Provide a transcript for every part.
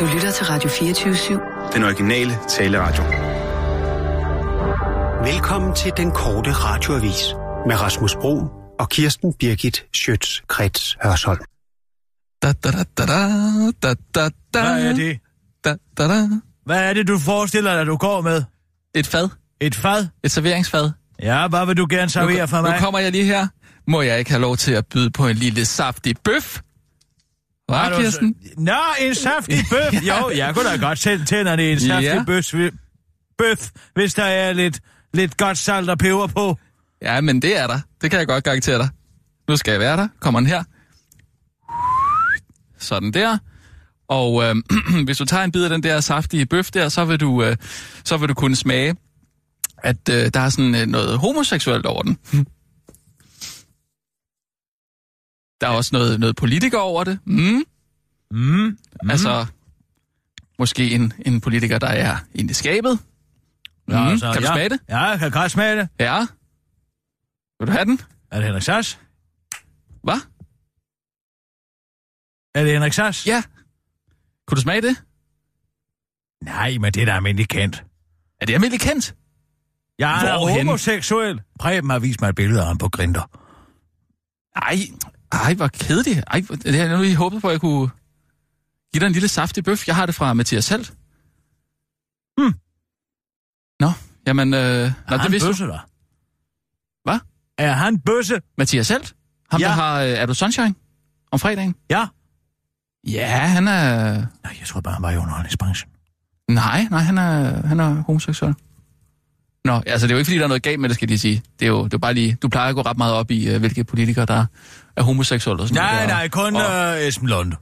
Du lytter til Radio 24-7. Den originale taleradio. Velkommen til den korte radioavis med Rasmus Bro og Kirsten Birgit Schøtz-Krets Hørsholm. Da, da, da, da, da, da, da, Hvad er det? Da, da, da. Hvad er det, du forestiller dig, du går med? Et fad. Et fad? Et serveringsfad. Ja, hvad vil du gerne servere nu, for mig? Nu kommer jeg lige her. Må jeg ikke have lov til at byde på en lille saftig bøf? Hvad, Kirsten? Nå, en saftig bøf. Jo, jeg kunne da godt sætte tænderne i en saftig Ja. bøf, bøf, hvis der er lidt, lidt godt salt og peber på. Ja, men det er der. Det kan jeg godt garantere dig. Nu skal jeg være der. Kommer den her. Sådan der. Og øh, hvis du tager en bid af den der saftige bøf der, så vil du, øh, så vil du kunne smage, at øh, der er sådan øh, noget homoseksuelt over den. Der er også noget, noget politiker over det. Mm. Mm. mm. Altså, måske en, en politiker, der er inde i skabet. Mm. kan du ja. smage det? Ja, jeg kan godt smage det. Ja. Vil du have den? Er det Henrik Sass? Hvad? Er det Henrik Sass? Ja. Kunne du smage det? Nej, men det er da almindeligt kendt. Er det almindeligt kendt? Jeg er homoseksuel. Preben har vist mig et billede af ham på Grinder. Ej, ej, hvor kedeligt. Ej, det har jeg nu lige håbet på, at jeg kunne give dig en lille saftig bøf. Jeg har det fra Mathias Helt. Hmm. Nå, jamen, øh, Er nå, det vidste du. bøsse, da? Hvad? Er han bøsse? Mathias Helt? Ham, Ja. der har øh, Er du Sunshine? Om fredagen? Ja. Ja, han er... Nej, jeg tror bare, han var i underholdningsbranchen. Nej, nej, han er, han er homoseksuel. Nå, altså det er jo ikke, fordi der er noget galt med det, skal de sige. Det er jo det er bare lige... Du plejer at gå ret meget op i, øh, hvilke politikere, der er homoseksuelle og sådan Nej, noget. nej, kun Og, øh, Esben Lunde.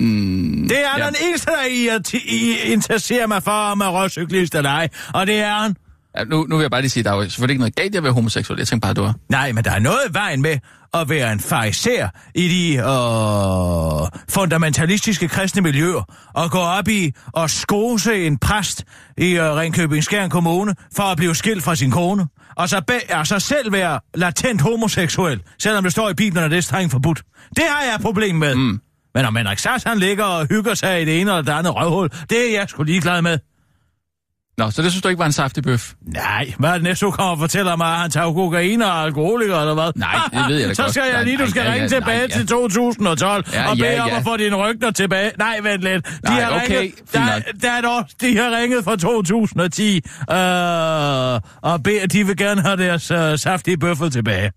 mm, Det er ja. den eneste, der i, i, interesserer mig for, om er råcyklist eller ej. Og det er han. Ja, nu, nu vil jeg bare lige sige, der er jo selvfølgelig ikke noget galt i at være homoseksuel. Jeg tænker bare, du er... Nej, men der er noget i vejen med at være en fariser i de øh, fundamentalistiske kristne miljøer, og gå op i og skose en præst i øh, Ringkøbing Skjern Kommune for at blive skilt fra sin kone, og så, be, og så selv være latent homoseksuel, selvom det står i Bibelen, at det er strengt forbudt. Det har jeg et problem med. Mm. Men om Henrik Sass, han ligger og hygger sig i det ene eller det andet røvhul, det er jeg sgu ligeglad med. Nå, så det synes du ikke var en saftig bøf? Nej, hvad du kommer og fortæller mig, at han tager kokain og er alkoholiker, eller hvad? Nej, det ved jeg da Så godt. skal jeg Nej, lige, du nej, skal ja, ringe ja, tilbage nej, ja. til 2012 Ja, og bede ja, om ja. at få dine rygter tilbage. Nej, vent lidt. De Nej, har okay, ringet, der, der er år, de har ringet fra 2010, øh, og beder, de vil gerne have deres øh, saftige bøffel tilbage.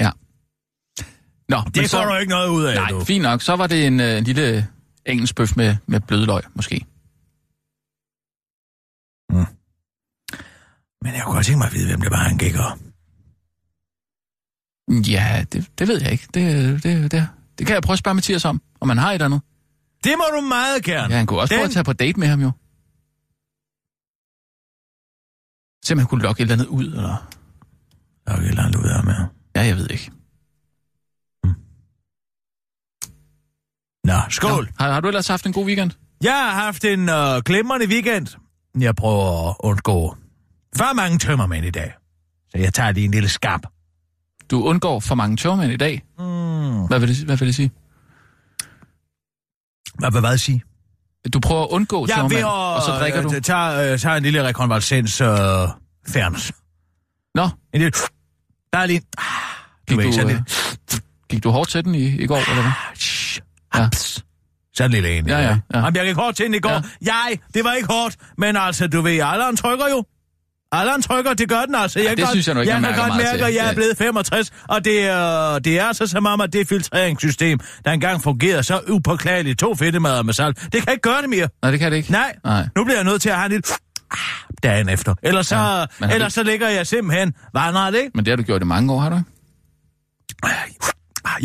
Ja. Nå, Det får så... du ikke noget ud af, Nej, du. fint nok. Så var det en, øh, en lille engelsk bøf med, med blødløg, måske. Men jeg kunne godt tænke mig at vide, hvem det var, han gik og... Ja, det, det ved jeg ikke. Det, det, det, det kan jeg prøve at spørge Mathias om, om han har et eller andet. Det må du meget gerne. Ja, han kunne også prøve Den- at tage på date med ham jo. Se om han kunne lokke et eller andet ud, eller... Der er jo et eller andet ud af med. Ja, jeg ved ikke. Nå, skål. Nå, har, har du ellers haft en god weekend? Jeg har haft en øh, glimrende weekend. Jeg prøver at undgå for mange tømmermænd i dag. Så jeg tager lige en lille skab. Du undgår for mange tørmænd i dag. Mm. Hvad vil det, hvad vil det sige? Hvad vil hvad sige? Du prøver at undgå Jeg ved tørmænd, at og så drikker du... øh, tage, øh, tage en lille rekonvalescens øh, fairness. Nå, En lille... Der er lige... Ah, gik du, sådan øh, gik du hårdt til den i, i går, eller hvad? Ja. Sådan en lille en. Ja, ja, ikke? ja. Jamen, jeg gik hårdt til den i går. Ja. Jeg, det var ikke hårdt, men altså, du ved, alderen trykker jo. Alderen trykker, det gør den altså. Jeg det kan godt, synes jeg nu ikke, jeg man kan godt mærke, at jeg er Ja. blevet 65, og det er, det er så som om, at det filtreringssystem, der engang fungerede så upåklageligt, to fedtemader med salt, det kan ikke gøre det mere. Nej, det kan det ikke. Nej, Nej. nu bliver jeg nødt til at have en lille ah, dagen efter. Ellers så, Ja, ja, har ellers du- så ligger jeg simpelthen vandret, ikke? Men det har du gjort i mange år, har du ikke?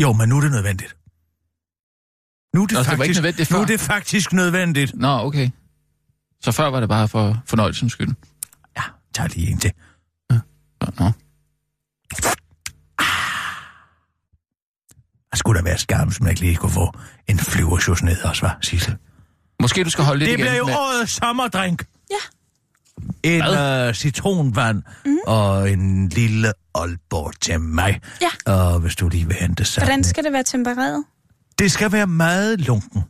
Jo, men nu er det nødvendigt. Nu er det, Nå, det var faktisk, ikke nødvendigt nu er det faktisk nødvendigt. Nå, okay. Så før var det bare for fornøjelsens skyld. Ja, tag lige en til. Nå. Der skulle da være skam, som jeg ikke lige kunne få en flyversjus ned også, var Sissel? Måske du skal holde lidt Det igen. bliver jo med- årets sommerdrink. Ja. En Hvad? øh, citronvand mm. og en lille Aalborg til mig. Ja. Og hvis du lige vil hente sig. Hvordan skal det være tempereret? Det skal være meget lunken.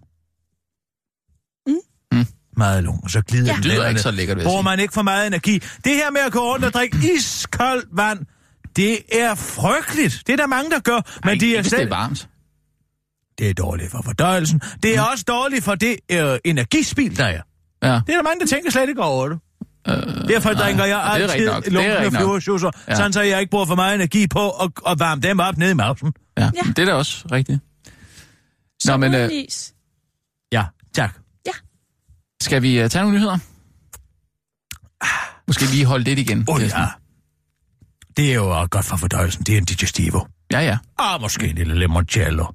Meget lunken, så glider Ja. den Det lyder ikke så lækkert, Bruger man ikke for meget energi. Det her med at gå rundt og drikke iskoldt vand, det er frygteligt. Det er der mange, der gør. Men Ej, de ikke er hvis det selv... er varmt. Det er dårligt for fordøjelsen. Det er Mm. også dårligt for det øh, energispil, der er. Ja. Det er der mange, der tænker slet ikke over det. Øh, Derfor nej, drikker jeg altid nok. flyverschusser, Ja. ja. sådan så jeg ikke bruger for meget energi på at, at varme dem op nede i mausen. Ja, Ja. det er da også rigtigt. Så Nå, men, øh. Ja, tak. Skal vi uh, tage nogle nyheder? Måske lige holde lidt igen. Oh, ja. Det er jo godt for fordøjelsen. Det er en digestivo. Ja, ja. Og måske en lille limoncello.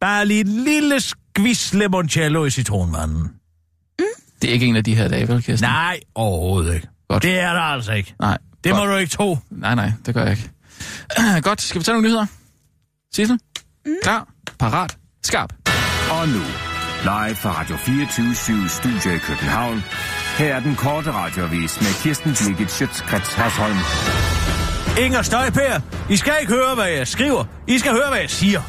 Bare lige et lille skvis limoncello i citronvanden. Det er ikke en af de her dage, vel, Kirsten? Nej, overhovedet ikke. Godt. Det er der altså ikke. Nej. Det Godt. må du ikke tro. Nej, nej, det gør jeg ikke. Godt, skal vi tage nogle nyheder? Sissel? Mm. Klar, parat, skarp. Og nu, live fra Radio 24 Studio i København. Her er den korte radiovis med Kirsten Birgit Schøtzgrads Hasholm. Inger Støjpær, I skal ikke høre, hvad jeg skriver. I skal høre, hvad jeg siger.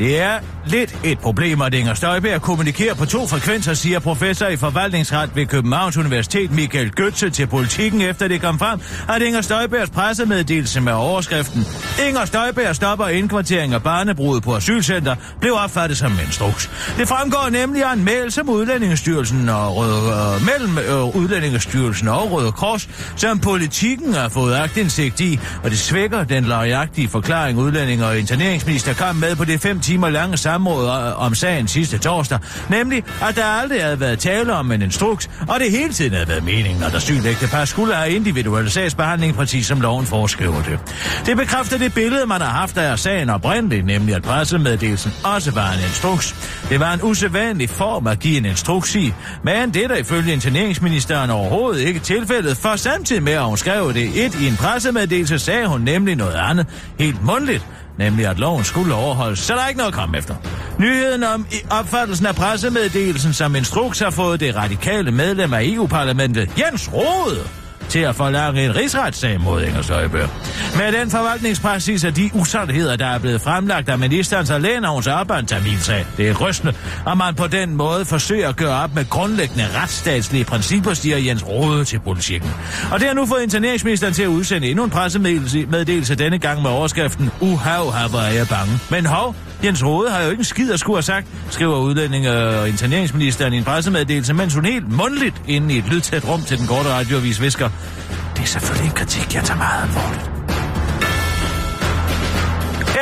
Det er lidt et problem, at Inger Støjberg kommunikerer på to frekvenser, siger professor i forvaltningsret ved Københavns Universitet Michael Götze til politikken, efter det kom frem, at Inger Støjbergs pressemeddelelse med overskriften Inger Støjberg stopper indkvartering af barnebrud på asylcenter, blev opfattet som en instruks. Det fremgår nemlig af en mail, som Udlændingestyrelsen og Røde, øh, mellem øh, Udlændingestyrelsen og Røde Kors, som politikken har fået agtindsigt i, og det svækker den løjagtige forklaring udlændinge og interneringsminister kom med på det 5 timer lange samråd øh, om sagen sidste torsdag, nemlig at der aldrig havde været tale om en instruks, og det hele tiden havde været meningen, at asylægtepar skulle have individuel sagsbehandling, præcis som loven foreskriver det. Det bekræfter det billede, man har haft af sagen oprindeligt, nemlig at pressemeddelelsen også var en instruks. Det var en usædvanlig form at give en instruks i, men det er der ifølge interneringsministeren overhovedet ikke tilfældet, for samtidig med at hun skrev det et i en pressemeddelelse, sagde hun nemlig noget andet, helt mundtligt, nemlig at loven skulle overholdes, så der er ikke noget at komme efter. Nyheden om i opfattelsen af pressemeddelelsen som instruks har fået det radikale medlem af EU-parlamentet, Jens Rode, til at forlange en rigsretssag mod Inger Støjberg. Med den forvaltningspraksis af de usandheder, der er blevet fremlagt af ministerens så læner hun en. Det er rystende, og man på den måde forsøger at gøre op med grundlæggende retsstatslige principper, siger Jens Rode til politikken. Og det har nu fået interneringsministeren til at udsende endnu en pressemeddelelse denne gang med overskriften Uhav, her var jeg bange. Men hov, Jens Rode har jo ikke en skid at skulle have sagt, skriver udlænding og interneringsministeren i en pressemeddelelse, mens hun helt mundligt inde i et lydtæt rum til den korte radioavis visker. Det er selvfølgelig en kritik, jeg tager meget alvorligt.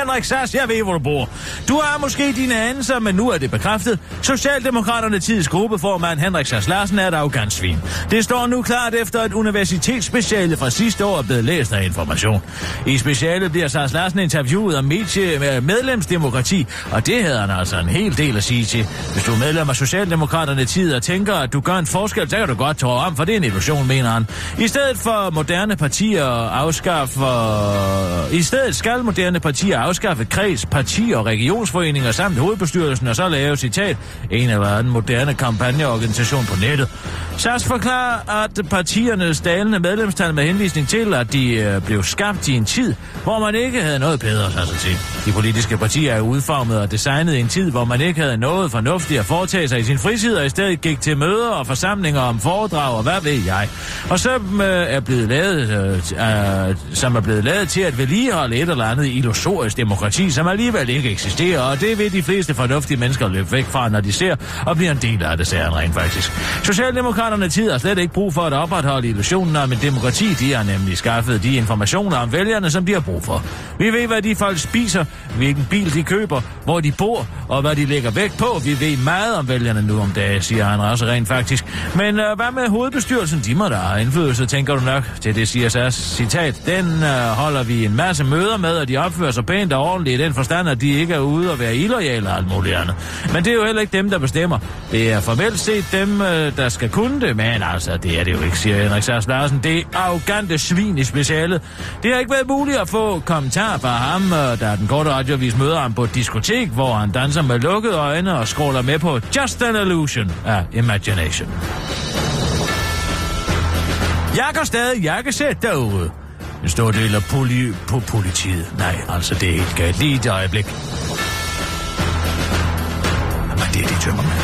Henrik Sass, jeg ved, hvor du bor. Du har måske dine anelser, men nu er det bekræftet. Socialdemokraterne tids gruppeformand Henrik Sass Larsen er et arrogant svin. Det står nu klart efter, at universitetsspeciale fra sidste år er blevet læst af information. I specialet bliver Sass Larsen interviewet om medie med medlemsdemokrati, og det havde han altså en hel del at sige til. Hvis du er medlem af Socialdemokraterne tid og tænker, at du gør en forskel, så kan du godt tro om, for det er en illusion, mener han. I stedet for moderne partier afskaffer... I stedet skal moderne partier afskaffe kreds, parti- og regionsforeninger samt hovedbestyrelsen og så lave, citat, en af anden moderne kampagneorganisation på nettet. SAS forklarer, at partiernes dalende medlemstal med henvisning til, at de øh, blev skabt i en tid, hvor man ikke havde noget bedre at sig til. De politiske partier er udformet og designet i en tid, hvor man ikke havde noget fornuftigt at foretage sig i sin fritid, og i stedet gik til møder og forsamlinger om foredrag og hvad ved jeg. Og så øh, er blevet lavet, øh, øh, som er blevet lavet til at vedligeholde et eller andet illusorisk demokrati, som alligevel ikke eksisterer, og det vil de fleste fornuftige mennesker løbe væk fra, når de ser og bliver en del af det, sagde han rent faktisk. Socialdemokraterne tid har slet ikke brug for at opretholde illusionen om en demokrati. De har nemlig skaffet de informationer om vælgerne, som de har brug for. Vi ved, hvad de folk spiser, hvilken bil de køber, hvor de bor og hvad de lægger vægt på. Vi ved meget om vælgerne nu om dagen, siger han også rent faktisk. Men øh, hvad med hovedbestyrelsen? De må da have indflydelse, tænker du nok. Til det siger SAS citat. Den øh, holder vi en masse møder med, og de opfører sig pænt og ordentligt i den forstand, at de ikke er ude og være illoyale og alt muligt andet. Men det er jo heller ikke dem, der bestemmer. Det er formelt set dem, øh, der skal kunne det, men altså, det er det jo ikke, siger Henrik Sars Larsen. Det er arrogante svin i specialet. Det har ikke været muligt at få kommentar fra ham, der da den korte radiovis møder ham på et diskotek, hvor han danser med lukkede øjne og scroller med på Just an Illusion af Imagination. Jeg går stadig jakkesæt derude. En stor del af poli- på politiet. Nej, altså det er helt galt. Lige et øjeblik. tømmermand.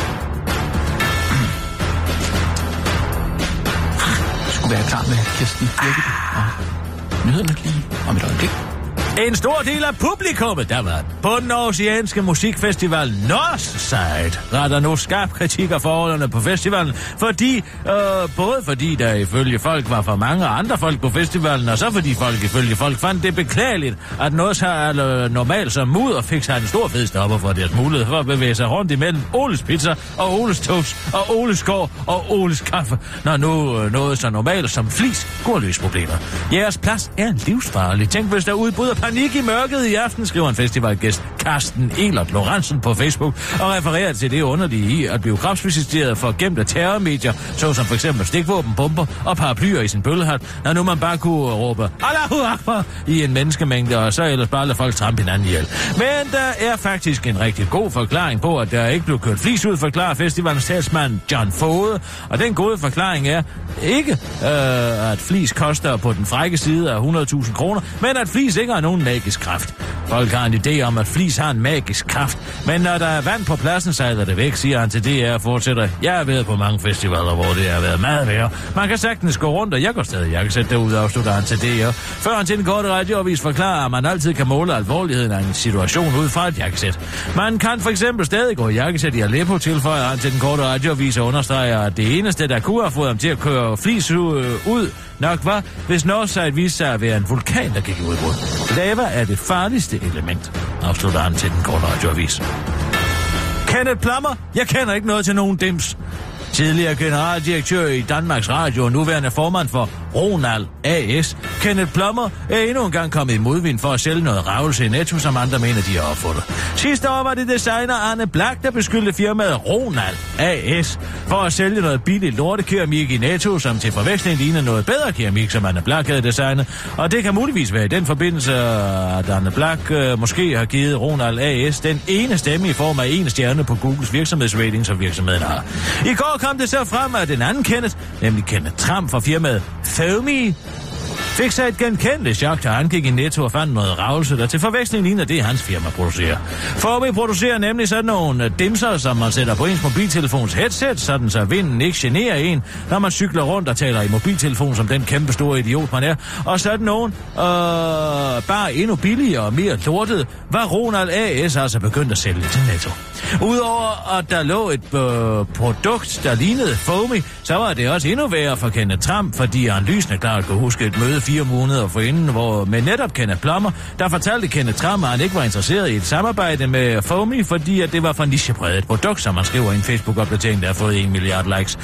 Ah, skulle være klar med Kirsten Birgit og nyhederne lige om et øjeblik. En stor del af publikummet, der var på den oceanske musikfestival Northside, retter nu skarp kritik af forholdene på festivalen, fordi, øh, både fordi der ifølge folk var for mange andre folk på festivalen, og så fordi folk ifølge folk fandt det beklageligt, at noget så er normalt som mudder fik sig en stor fed stopper for deres mulighed for at bevæge sig rundt imellem Oles Pizza og Oles Toast og Oles Gård og Oles Kaffe, når nu øh, noget så normalt som flis går løs problemer. Jeres plads er livsfarlig. Tænk, hvis der udbryder panik i mørket i aften, skriver en festivalgæst. Carsten Elert Lorentzen på Facebook og refererer til det underlige i, at biografsvisiteret for gemte terrormedier, såsom for eksempel stikvåben, bomber og paraplyer i sin bøllehat, når nu man bare kunne råbe Allahu Akbar i en menneskemængde, og så ellers bare lade folk trampe hinanden ihjel. Men der er faktisk en rigtig god forklaring på, at der ikke blev kørt flis ud, forklarer festivalens talsmand John Fode, og den gode forklaring er ikke, øh, at flis koster på den frække side af 100.000 kroner, men at flis ikke har nogen magisk kraft. Folk har en idé om, at flis har en magisk kraft, men når der er vand på pladsen, sejler det væk, siger han til DR og fortsætter. Jeg har været på mange festivaler, hvor det har været meget værre. Man kan sagtens gå rundt, og jeg går stadig. Jeg kan sætte det ud, afslutter han til DR. Før han til den korte radioavis forklarer, at man altid kan måle alvorligheden af en situation ud fra et jakkesæt. Man kan for eksempel stadig gå i jakkesæt i Aleppo, tilføjer han til den korte radioavis og understreger, at det eneste, der kunne have fået ham til at køre flis øh, ud, nok var, hvis Northside viste sig at være en vulkan, der gik i udbrud. Lava er det farligste element, afslutter han til den korte radioavis. Kenneth Plammer, jeg kender ikke noget til nogen dims. Tidligere generaldirektør i Danmarks Radio og nuværende formand for Ronald AS, Kenneth Plummer, er endnu en gang kommet i modvind for at sælge noget ravelse i Netto, som andre mener, de har opfundet. Sidste år var det designer Arne Black, der beskyldte firmaet Ronald AS for at sælge noget billig lortekeramik i Netto, som til forveksling ligner noget bedre keramik, som Arne Black havde designet. Og det kan muligvis være i den forbindelse, at Arne Black øh, måske har givet Ronald AS den ene stemme i form af en stjerne på Googles virksomhedsrating, som virksomheden har. I går kom det så frem, at den anden Kenneth, nemlig Kenneth Tram fra firmaet Foamy, fik sig et genkendeligt chok, da han gik i Netto og fandt noget ravelse, der til forveksling ligner det, hans firma producerer. Foamy producerer nemlig sådan nogle dimser, som man sætter på ens mobiltelefons headset, sådan så vinden ikke generer en, når man cykler rundt og taler i mobiltelefon, som den kæmpe store idiot man er. Og sådan nogen, øh, bare endnu billigere og mere lortet, var Ronald A.S. altså begyndt at sælge til Netto. Udover at der lå et øh, produkt, der lignede Foamy, så var det også endnu værre for Kenneth Trump, fordi han lysende klart kunne huske et møde fire måneder forinden, hvor med netop Kenneth Plummer, der fortalte Kenneth Trump, at han ikke var interesseret i et samarbejde med Fomi, fordi at det var for nichebredet et produkt, som han skriver i en Facebook-opdatering, der har fået 1 milliard likes.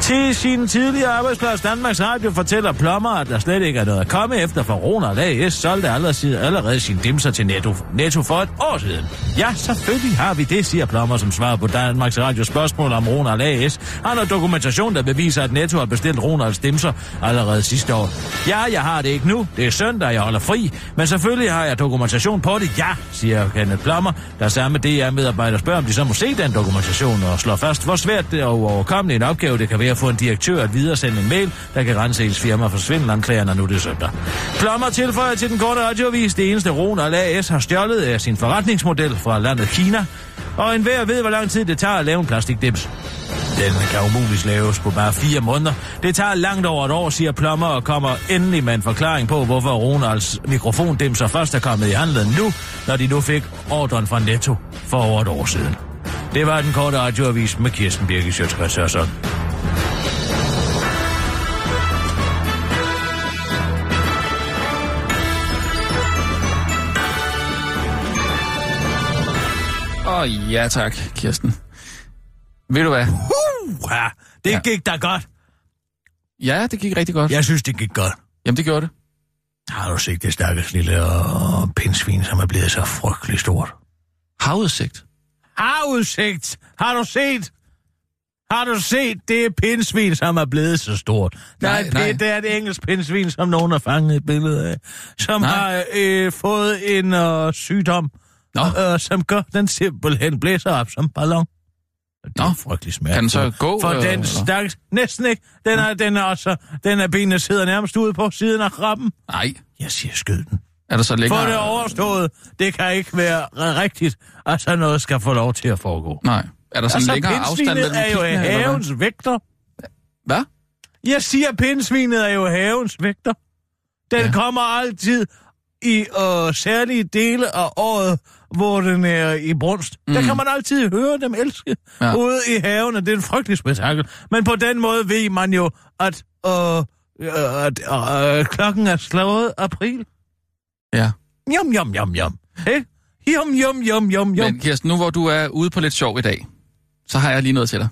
Til sin tidligere arbejdsplads, Danmarks Radio, fortæller Plummer, at der slet ikke er noget at komme efter, for Ronald A.S. solgte allerede, allerede sin dimser til Netto, Netto for et år siden. Ja, selvfølgelig har vi det, siger Plummer som svar på Danmarks Radio spørgsmål om Ronald A.S. Han har dokumentation, der beviser, at Netto har bestilt Ronalds dimser allerede sidste år. Ja, jeg har det ikke nu. Det er søndag, jeg holder fri. Men selvfølgelig har jeg dokumentation på det. Ja, siger Kenneth Plummer, der sammen med DR-medarbejder spørger, om de så må se den dokumentation og slår fast, hvor svært det og overkommelig en opgave det kan være at få en direktør at videresende en mail, der kan rense ens firma for svindelanklager, når nu det er søndag. Plummer tilføjer til den korte radiovis, det eneste Ronald A.S. har stjålet er sin forretningsmodel fra landet Kina, og enhver ved, hvor lang tid det tager at lave en plastikdims. Den kan umuligt laves på bare fire måneder. Det tager langt over et år, siger Plummer, og kommer endelig med en forklaring på, hvorfor Ronalds mikrofondimser først er kommet i handlen nu, når de nu fik ordren fra Netto for over et år siden. Det var den korte radioavis med Kirsten Birgit Sjøtskrets Åh, oh, ja tak, Kirsten. Ved du hvad? Ja, det ja. gik da godt. Ja, det gik rigtig godt. Jeg synes, det gik godt. Jamen, det gjorde det. Har du set det stakkels lille uh, pindsvin, som er blevet så frygtelig stort? Havudsigt. Havudsigt! Har du set? Har du set det pindsvin, som er blevet så stort? Der Nej, er et, nej. Det er et engelsk pindsvin, som nogen har fanget et billede af, som Nej. har øh, fået en øh, sygdom, Nå. øh, som gør den simpelthen blæser op som ballon. Det er frygtelig smert. Kan den så gå, For øh, den stakkels... Næsten ikke. Den er, den er også... Den er benene sidder nærmest ude på siden af krabben. Nej. Jeg siger, skyd den. Er der så længere? Få det overstået. Det kan ikke være rigtigt, at sådan noget skal få lov til at foregå. Nej. Er der sådan Altså, længere afstand mellem er jo piggene, eller hvad? havens vægter. Hvad? Jeg siger, at pindsvinet er jo havens vægter. Den ja. kommer altid i øh, særlige dele af året, hvor den er i brunst. Mm. Der kan man altid høre dem elske Ja. ude i haven, og det er en frygtelig spektakel. Men på den måde ved man jo, at, øh, øh, at øh, klokken er slået april. Ja. Jom, jom, jom, jom. Hey? Jom, jom, jom, jom, jom. Men Kirsten, nu hvor du er ude på lidt sjov i dag, så har jeg lige noget til dig.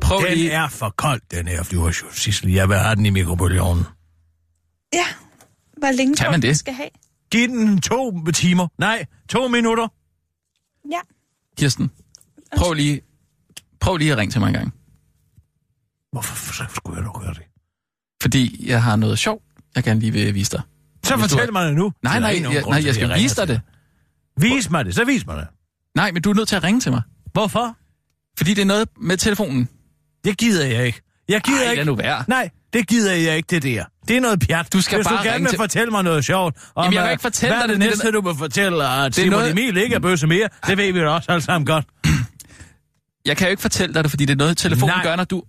Prøv Den lige... er for kold, den her flyversjov, Sissel. Jeg vil have den i mikrobølgeovnen. Ja. Hvor længe Kan tror man du, øh, det? skal have? Giv den to timer. Nej, to minutter. Ja. Kirsten, prøv lige, prøv lige at ringe til mig en gang. Hvorfor skulle jeg dog gøre det? Fordi jeg har noget sjovt, jeg gerne lige vil vise dig. Så Hvis fortæl mig det nu. Nej, nej, jeg, nej, jeg skal vise dig det. Vis mig det, så vis mig det. Nej, men du er nødt til at ringe til mig. Hvorfor? Fordi det er noget med telefonen. Det gider jeg ikke. Jeg gider Ej, ikke. nu være. Nej, det gider jeg ikke, det der. Det er noget pjat. Du skal Hvis bare du gerne vil til- fortælle mig noget sjovt. Om, Jamen, jeg kan øh, ikke fortælle hvad dig er det. det. Det er næste, du vil fortælle, at er Simon noget- Emil ikke er bøsse mere. Det ved vi jo også alle sammen godt. Jeg kan jo ikke fortælle dig det, fordi det er noget, telefonen Nej. gør, når du...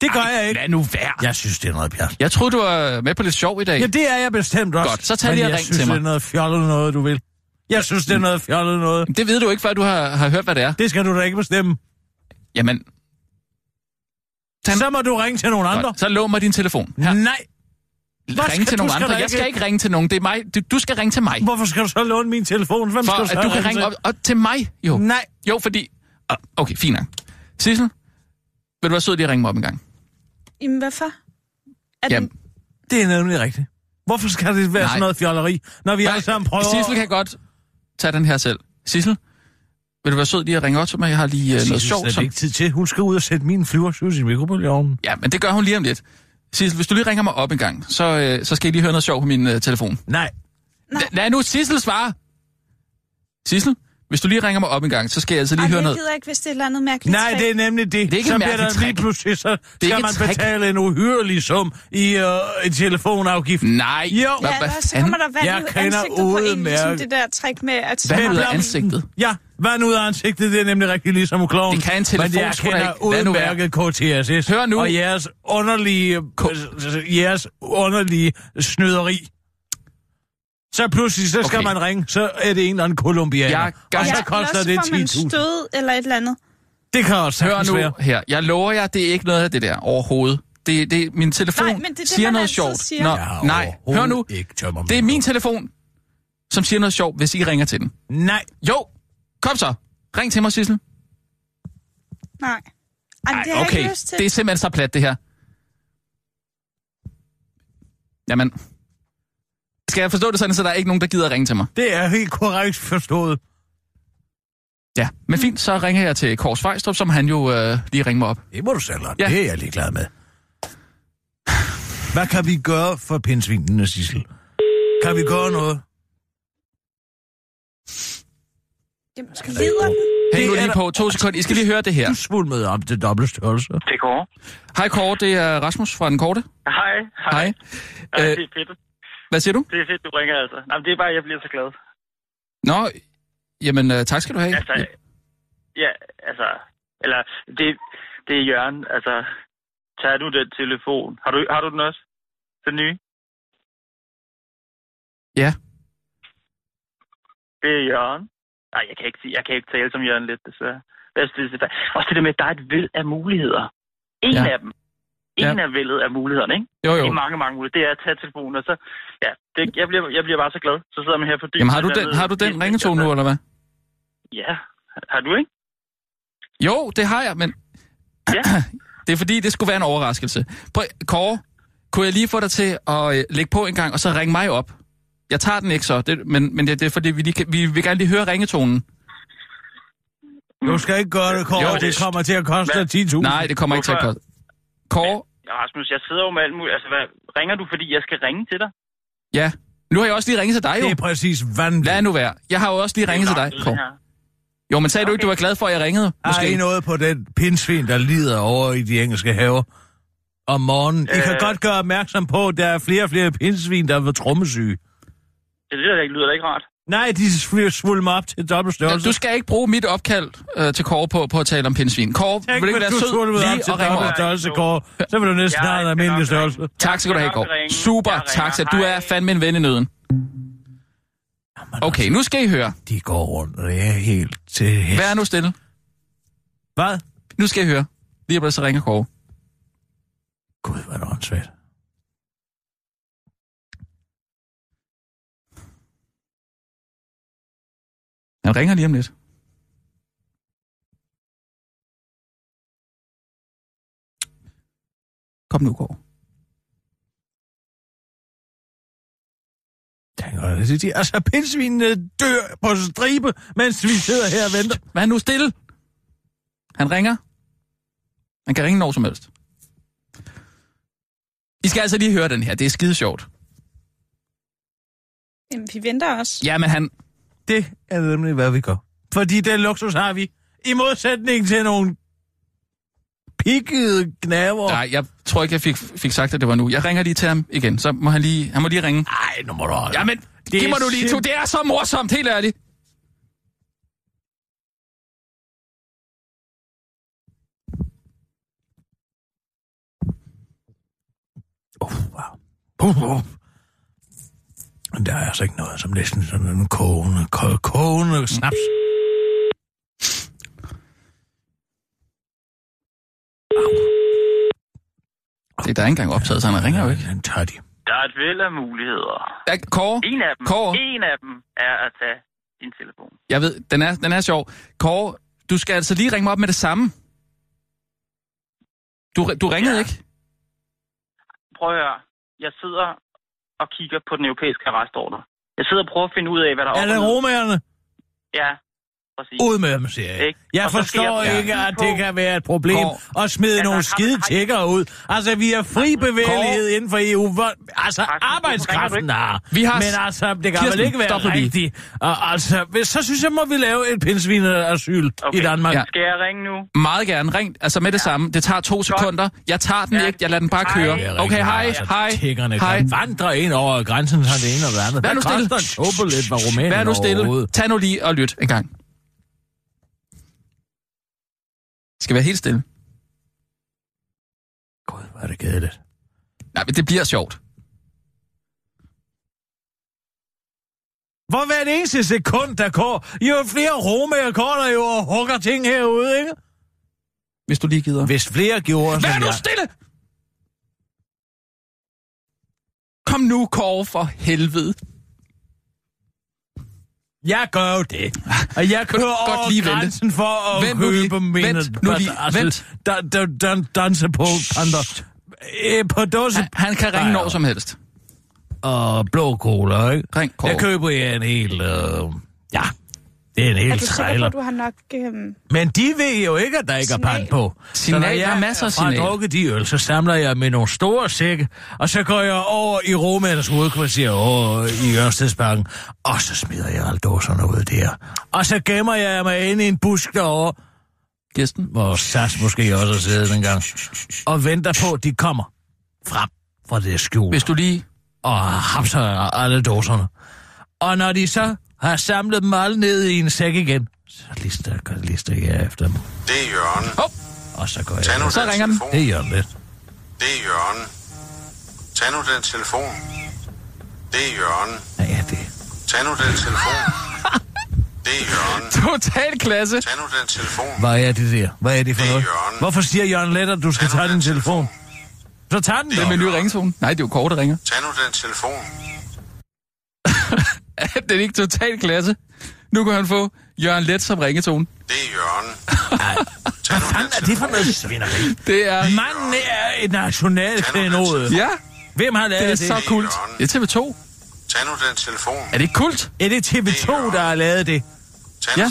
Det gør jeg ikke. Lad nu være. Jeg synes, det er noget pjat. Jeg troede, du var med på lidt sjov i dag. Ja, det er jeg bestemt også. Godt, så tag lige og jeg ring synes, til mig. det er noget fjollet noget, du vil. Jeg synes, det er noget fjollet noget. Det ved du ikke, før du har, har hørt, hvad det er. Det skal du da ikke bestemme. Jamen, Tag- Så må du ringe til nogle andre. godt, så lån mig din telefon. Her, Nej. Hvad ring skal- til skal andre. da Jeg skal ikke- ikke ringe til nogen. Det er mig. Du, du skal ringe til mig. Hvorfor skal du så låne min telefon? Hvem skal For du så at du kan ringe til? op, op til mig. Jo. Nej. Jo, fordi... Ah, Okay, fint nok. Sissel, vil du være sød lige at ringe mig op en gang? Jamen, hvorfor? Er Jamen, den... Det er nemlig rigtigt. Hvorfor skal det være Nej. sådan noget fjolleri, når vi Nej, alle sammen prøver... Sissel kan godt tage den her selv. Sissel, vil du være sød lige at ringe op til mig? Jeg har lige uh, noget Sissel, sjovt. det er Som... ikke tid til. Hun skal ud og sætte min flyvershus i mikrobølgeovnen. Ja, men det gør hun lige om lidt. Sissel, hvis du lige ringer mig op en gang, så, øh, så skal jeg lige høre noget sjovt på min øh, telefon. Nej. Nej. La- lad nu Sissel svare. Sissel, hvis du lige ringer mig op en gang, så skal jeg altså lige Ej, høre jeg noget. gider ikke, hvis det er et eller andet mærkeligt Nej, det er nemlig det. Det er ikke så bliver der lige pludselig, så skal ikke man trick. betale en uhyrelig sum i øh, en telefonafgift. Nej. Jo. Ja, hvad så kommer der vand Jeg ud ansigtet på en, ligesom det der trick med at... Vand ud af ansigtet. Ja, vand ud af ansigtet, det er nemlig rigtig ligesom kloven. Det kan en telefon Men jeg kender udmærket KTSS. Hør nu. Og jeres underlige, øh, jeres underlige snyderi. Så pludselig, så skal Okay. man ringe, så er det en eller anden kolumbianer. Jeg og gang- så ja, koster ellers det får man 10.000. stød eller et eller andet. Det kan også Hør nu være. her. Jeg lover jer, det er ikke noget af det der overhovedet. Det, det, min telefon Nej, men det er det, siger noget sjovt. siger. Nå, er nej, hør nu. Ikke Det er min telefon, som siger noget sjovt, hvis I ringer til den. Nej, Jo, kom så. Ring til mig, Sissel. Nej. Ej, Nej, det har jeg okay. ikke lyst til. Det er simpelthen så plat, det her. Jamen, skal jeg forstå det sådan, så der er ikke nogen, der gider at ringe til mig? det er helt korrekt forstået. Ja, men fint, så ringer jeg til Kors Fejstrup, som han jo øh, lige ringer mig op. Det må du selv om. Ja. Det er jeg ligeglad med. Hvad kan vi gøre for pindsvinene, Sissel? Kan vi gøre noget? Jamen, lider den? Hæng nu Det er lige på to sekunder. I skal lige høre det her. Du svulmede om til dobbelt størrelse. Det går. Hej Kåre, det er Rasmus fra Den Korte. Hej. Hej. Ej, Øh, det er fedt. Hvad siger du? Det er fedt, du ringer altså. Nej, men det er bare, jeg bliver så glad. Nå, jamen øh, tak skal du have. Altså, ja, altså, eller det, det er Jørgen. Altså, tager du den telefon? Har du, har du den også? Den nye? Ja. Det er Jørgen. Nej, jeg kan ikke, sige- jeg kan ikke tale som Jørgen lidt, desværre. Jeg synes, det er. Også det der med, at der er et væld af muligheder. En Ja. af dem. En af vældet af mulighederne, ikke? Jo, jo. Det er mange, mange muligheder. Det er at tage telefonen, og så... Ja, det, jeg, bliver, jeg bliver bare så glad. Så sidder man her fordi... Jamen har du den, har du den ringetone nu, eller hvad? Ja. Har du ikke? Jo, det har jeg, men Ja. det er fordi, det skulle være en overraskelse. Prøv, Kåre, kunne jeg lige få dig til at øh, lægge på en gang, og så ringe mig op? Jeg tager den ikke så, det, men, men det, det er fordi, vi, lige, vi vil gerne lige høre ringetonen. Du skal ikke gøre det, Kåre. Jo, det det- kommer til at koste Hvad? 10.000. Nej, det kommer ikke til at Hvorfor? koste. Kåre, Ja, Rasmus, jeg sidder jo med alt muligt. Altså, hvad, ringer du, fordi jeg skal ringe til dig? ja. Nu har jeg også lige ringet til dig, jo. Det er præcis vanvittigt. Lad nu være. Jeg har jo også lige ringet til dig, Det Kåre. Jo, men sagde du ikke, du var glad for, at jeg ringede? Måske. I noget på den pindsvin, der lider over i de engelske haver om morgenen? I kan Øh. godt gøre opmærksom på, at der er flere og flere pindsvin, der er ved trommesyge. Det lyder da ikke, lyder da ikke rart. Nej, de svulmet op til dobbelt Ja, størrelse. du skal ikke bruge mit opkald øh, til Kåre på, på at tale om pindsvin. Kåre, Tænk, vil ikke være sød lige til og ringe dobbelt op? størrelse, Kåre. Så vil du næsten Jeg have en almindelig størrelse. Tak skal du have, Jeg Kåre. Super, Jeg tak. Så du er fandme en ven i nøden. Okay, nu skal I høre. De går rundt, og det er helt til hest. Vær nu stille. Hvad? Nu skal I høre. Lige om så ringer Kåre. Gud, hvad er det åndssvagt. Han ringer lige om lidt. Kom nu, Kåre. Tænk, og det er altså, pindsvinene dør på stribe, mens vi sidder her og venter. Vær nu stille. Han ringer. Han kan ringe når som helst. I skal altså lige høre den her. Det er skide sjovt. Jamen, vi venter også. Ja, men han... Det er nemlig, hvad vi gør. Fordi den luksus har vi. I modsætning til nogle pikkede knaver. Nej, jeg tror ikke, jeg fik, fik sagt, at det var nu. Jeg ringer lige til ham igen. Så må han lige, han må lige ringe. Nej, nu må du holde. Jamen, Det giv mig nu lige to. Det er så morsomt, helt ærligt. Uh, wow. Uh, uh. Der er altså ikke noget som næsten sådan en kogende, ko- kogende snaps. Det der er ikke engang optaget, så han ringer jo ikke. Den tager de. Der er et væld af muligheder. Ja, Kåre, En af dem, Kåre. en af dem er at tage din telefon. jeg ved, den er, den er sjov. Kåre, du skal altså lige ringe mig op med det samme. Du, du ringede Ja. ikke? Prøv at høre. Jeg sidder og kigger på den europæiske arrestordre. Jeg sidder og prøver at finde ud af, hvad der er Er det romerne? Ja, præcis. Ud med dem, siger jeg. Ikke? Jeg Og forstår jeg- ikke, Ja. at det kan være et problem Kåre. at smide Altså, nogle skide tækkere ud. Altså, vi har fri bevægelighed inden for EU. Hvor, altså, Rasmus, arbejdskraften har. Vi har- Men altså, det kan Kirsten, vel ikke være rigtigt. Og, altså, hvis- så synes jeg, må vi lave et pindsvineasyl Okay. i Danmark. Ja. Skal jeg ringe nu? Meget gerne. Ring, altså med det samme. Det tager to sekunder. Jeg tager den Ja. ikke. Jeg lader den bare Hej. køre. Er Okay, hej, altså, hej, Tiggerne hej. kan vandre ind over grænsen, så det ene og det andet. Vær nu Hvad stille. Rumænien Vær nu stille. Tag nu lige og lyt en gang. Skal være helt stille. Gud, hvor er det kedeligt. Nej, men det bliver sjovt. Hvor hver eneste sekund, der går, jo flere romager går der jo og hugger ting herude, ikke? Hvis du lige gider. Hvis flere gjorde, Vær nu jeg... stille! Kom nu, Kåre, for helvede. Jeg gør jo det. Og jeg kører godt over lige vente. grænsen for at Vent købe mine... Vent nu lige. Altså, Vent. Da, da, da, danse på andre. Øh, på dåse Han, han kan ringe når som helst. og blå cola, ikke? Ring, Kåre. Jeg køber en hel... Øh, ja, det er en Er hel på, trailer. at du har nok... Øhm, Men de ved jo ikke, at der ikke er Signal. pand på. Signal, så når der jeg er masser af signal. drukket de øl, så samler jeg med nogle store sække, og så går jeg over i Romernes hovedkvarter over i Ørstedsparken, og så smider jeg alle dåserne ud der. Og så gemmer jeg mig ind i en busk derovre, Gæsten. hvor SAS måske også har siddet dengang, og venter på, at de kommer frem fra det skjul, Hvis du lige... og hamser alle dåserne. Og når de så har samlet dem alle ned i en sæk igen, så lister, lister jeg efter dem. Det er Jørgen. Og så går jeg... Tag nu Så den ringer den. telefon. Det gør lidt. Det er Jørgen. Tag nu den telefon. Det er Jørgen. Ja, ja, det. Tag nu den telefon. Det er Jørgen. Total klasse. Tag nu den telefon. Hvad er det der? Hvad er det for Det er noget? Jørgen. Hvorfor siger Jørgen Let, at du skal tage den din telefon? Så tag den Det er da. min nye ringetone. Nej, det er jo Kåre, der ringer. Tag nu den telefon. det er ikke total klasse. Nu kan han få Jørgen Let som ringetone. Det er Jørgen. Nu Hvad den er det for noget svineri? Det er... Manden er et nationalklenod. Ja, Hvem har det lavet er det? så kult. Det er TV2. Tag nu den telefon. Er det kult? Er det TV2, der har lavet det? Tag Ja.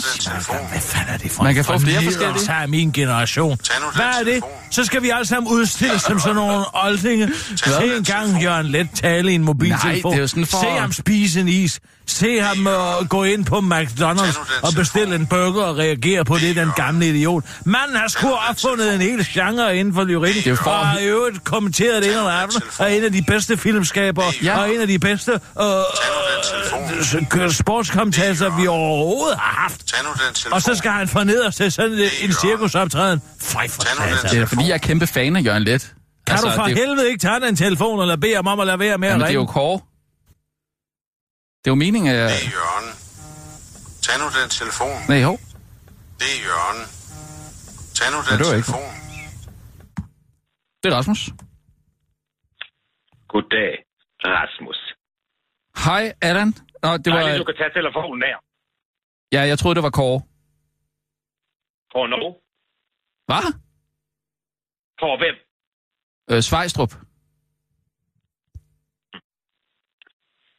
Hvad fanden er det for Man kan få flere forskellige. af min generation? Tag Hvad er det? Så skal vi alle sammen udstilles som sådan nogle oldinge. Se en gang Jørgen Let tale i en mobiltelefon. Nej, det er jo sådan for- Se ham spise en is. Se ham uh, gå ind på McDonald's den og bestille en burger og reagere på det, den gamle idiot. Manden har sgu opfundet en hel genre inden for lyrik. Og har i øvrigt kommenteret det ene eller andet. Og er en af de bedste filmskabere. Ja. Og en af de bedste den telefon. uh, sportskommentatorer, vi overhovedet har haft. Den. Og så skal han og se sådan en, en cirkusoptræden. Fej for den. Det er fordi, jeg er kæmpe fan af Jørgen Let. Kan du for det, helvede ikke tage en telefon eller bede ham om at lade være med at jamen, det er jo ringe? Kåre. Det er jo meningen, at... Det er Jørgen. Tag nu den telefon. Nej, hov. Det er Jørgen. Tag nu Ja, den det var ikke- telefon. Det er Rasmus. Goddag, Rasmus. Hej, Allan. Nå, det Dejligt, du var... kan tage telefonen der. Ja, jeg troede, det var Kåre. For Norge. Hvad? For hvem? Øh, Svejstrup.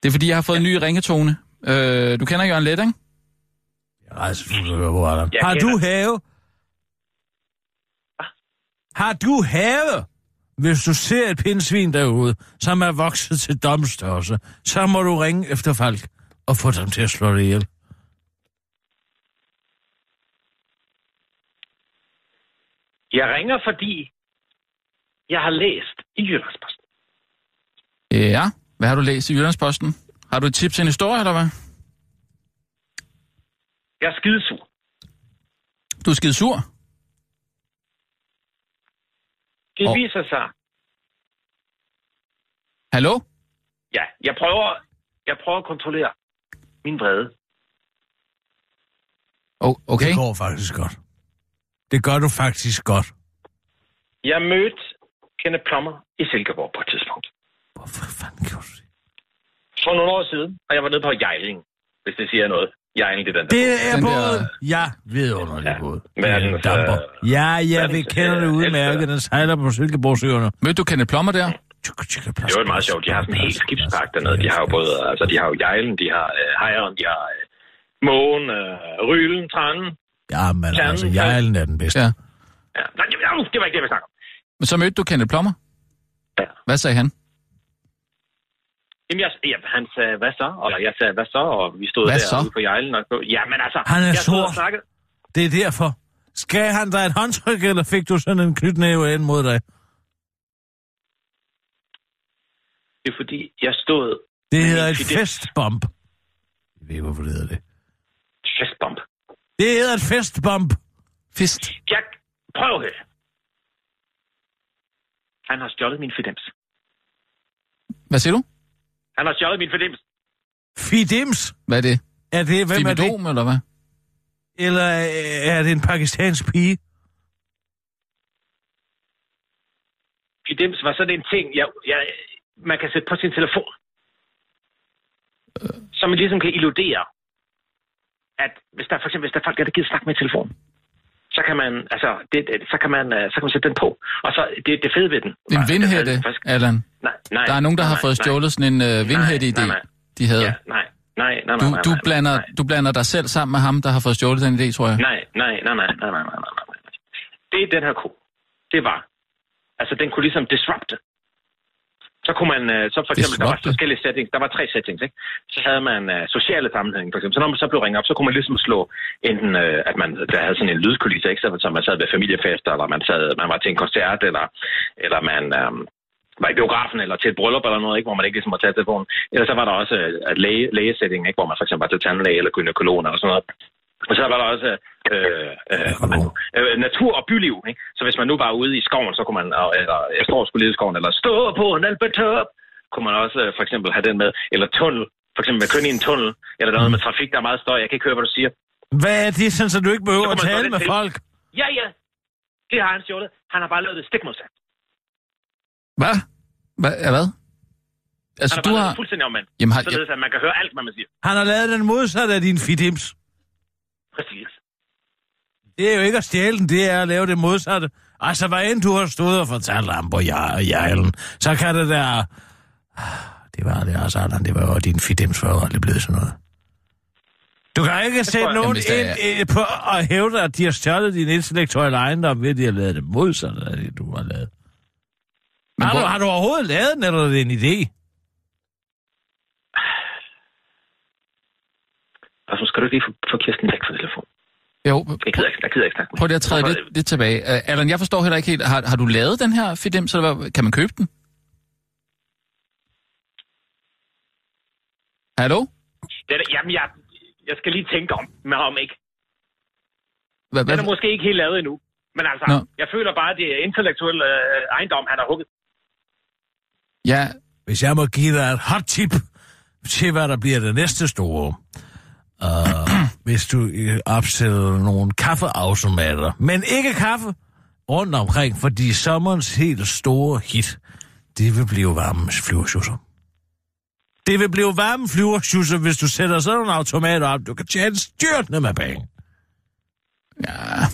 Det er fordi, jeg har fået en ny ringetone. Øh, du kender Jørgen Let, ikke? Jeg Har du have? Har du have? Hvis du ser et pindsvin derude, som er vokset til domstørrelse, så må du ringe efter Falk og få dem til at slå det ihjel. Jeg ringer, fordi jeg har læst i Jyllandsposten. Ja. Hvad har du læst i Jyllandsposten? Har du et tip til en historie, eller hvad? Jeg er skidesur. Du er skide sur. Det Og- viser sig... Hallo? Ja, jeg prøver, jeg prøver at kontrollere min vrede. Oh, okay. Det går faktisk godt. Det gør du faktisk godt. Jeg mødte Kenneth Plummer i Silkeborg på et tidspunkt. Hvorfor fanden gjorde du det? For nogle år siden, og jeg var nede på Jejling, hvis det siger noget. Jejling, det er den der. Det er Den både... der- Ja, vidunderlig Ja. båd. Verdens, Den damper. øh, Ja, ja, vi kender det udmærket. Den sejler på Silkeborgsøerne. Mødte du Kenneth Plummer der? Det er jo meget sjovt. De har sådan en hel skibspark dernede. De har jo både, altså de har jo Jejlen, de har øh, Hejren, de har øh, Mågen, øh, Rylen, Tranen. Ja, men altså. Jejlen er den bedste. Ja. Ja. Nej, det, var ikke det, vi snakker om. Men så mødte du Kenneth Plummer? Ja. Hvad sagde han? Jamen, jeg, ja, han sagde, hvad så? Og jeg sagde, hvad så? Og vi stod Hvad der så? ude på Jejlen. Og, ja, men altså... Han er sort. Det er derfor. Skal han dig et håndtryk, eller fik du sådan en knytnæve ind mod dig? Det er fordi, jeg stod... Det hedder et festbomb. Jeg ved ikke, hvorfor det hedder det. Festbomb. Det hedder et festbomb. Fist. Jeg... Prøv høre. Han har stjålet min fidems. Hvad siger du? Han har stjålet min fidems. Fidims. Hvad er det? Er det, hvem er det? Fibidom, eller hvad? Eller øh, er det en pakistansk pige? Fidems var sådan en ting, jeg, jeg, man kan sætte på sin telefon. Så man ligesom kan illudere, at hvis der for eksempel hvis der er folk, der gider snakke med i telefon, så kan man, altså, det, så kan man, øh, så kan man sætte den på. Og så, det, det fede ved den. En altså, vindhætte, Allan. Nej, nej. Der er nogen, der nej, har fået stjålet sådan en øh, vindhætte-idé, de havde. Ja, nej. Nej, nej, nej, du, nej, nej, du, blander, nej. du blander dig selv sammen med ham, der har fået stjålet den idé, tror jeg. Nej, nej, nej, nej, nej, nej, nej, nej. Det den her ko. det var, altså den kunne ligesom disrupte så kunne man, øh, så for eksempel, der var forskellige settings, der var tre settings, ikke? Så havde man uh, sociale sammenhæng, for eksempel. Så når man så blev ringet op, så kunne man ligesom slå enten, uh, at man der havde sådan en lydkulisse, ikke? Så, man sad ved familiefester, eller man, sad, man var til en koncert, eller, eller man um, var i biografen, eller til et bryllup eller noget, ikke? Hvor man ikke ligesom måtte tage telefonen. Eller så var der også et læge, lægesetting, ikke? Hvor man for eksempel var til tandlæge eller gynekolog eller sådan noget. Og så var der også øh, øh, øh, natur og byliv. Ikke? Så hvis man nu var ude i skoven, så kunne man, eller jeg står skulle lede i skoven, eller stå på en alpetop, kunne man også øh, for eksempel have den med. Eller tunnel, for eksempel med køre i en tunnel, eller noget med trafik, der er meget støj. Jeg kan ikke høre, hvad du siger. Hvad er det, sådan, så du ikke behøver at tale med til. folk? Ja, ja, det har han stjålet. Han har bare lavet det stik modsat. Hvad? Hvad? Ja, hvad? Altså, Han har du bare lavet har... fuldstændig omvendt. Jamen, har... Således, at man kan høre alt, hvad man siger. Han har lavet den modsatte af din fidims. Præcis. Det er jo ikke at stjæle den, det er at lave det modsatte. Altså, hvad end du har stået og fortalt ham på jejlen, så kan det der... Det var det altså, Allan, det var jo din fidims for aldrig blevet sådan noget. Du kan ikke sætte jeg- nogen Jamen, hvis der ind på og hævde, at de har stjålet din intellektuelle ejendom, ved at de har lavet det modsatte af det, du har lavet. Men Har du, hvor- har du overhovedet lavet den, eller er det en idé? Rasmus, skal du ikke lige få, få Kirsten væk fra telefonen? Jo, Jeg gider ikke, jeg gider ikke snakke med prøv lige at træde lidt, lidt tilbage. Uh, Allan, jeg forstår heller ikke helt, har, har du lavet den her Fidems, eller hvad? kan man købe den? Hallo? Det er, jamen, jeg, jeg skal lige tænke om, men om ikke. Hvad, Den hvad, er måske ikke helt lavet endnu. Men altså, Nå. jeg føler bare, at det er intellektuel øh, ejendom, han har hugget. ja, Hvis jeg må give dig et hot tip til, hvad der bliver det næste store. Uh, hvis du øh, opsætter nogle kaffeautomater, men ikke kaffe, rundt omkring, fordi sommerens helt store hit, det vil blive varme flyverschusser. Det vil blive varme flyverschusser, hvis du sætter sådan nogle automater op. Du kan tjene styrtende med penge. ja.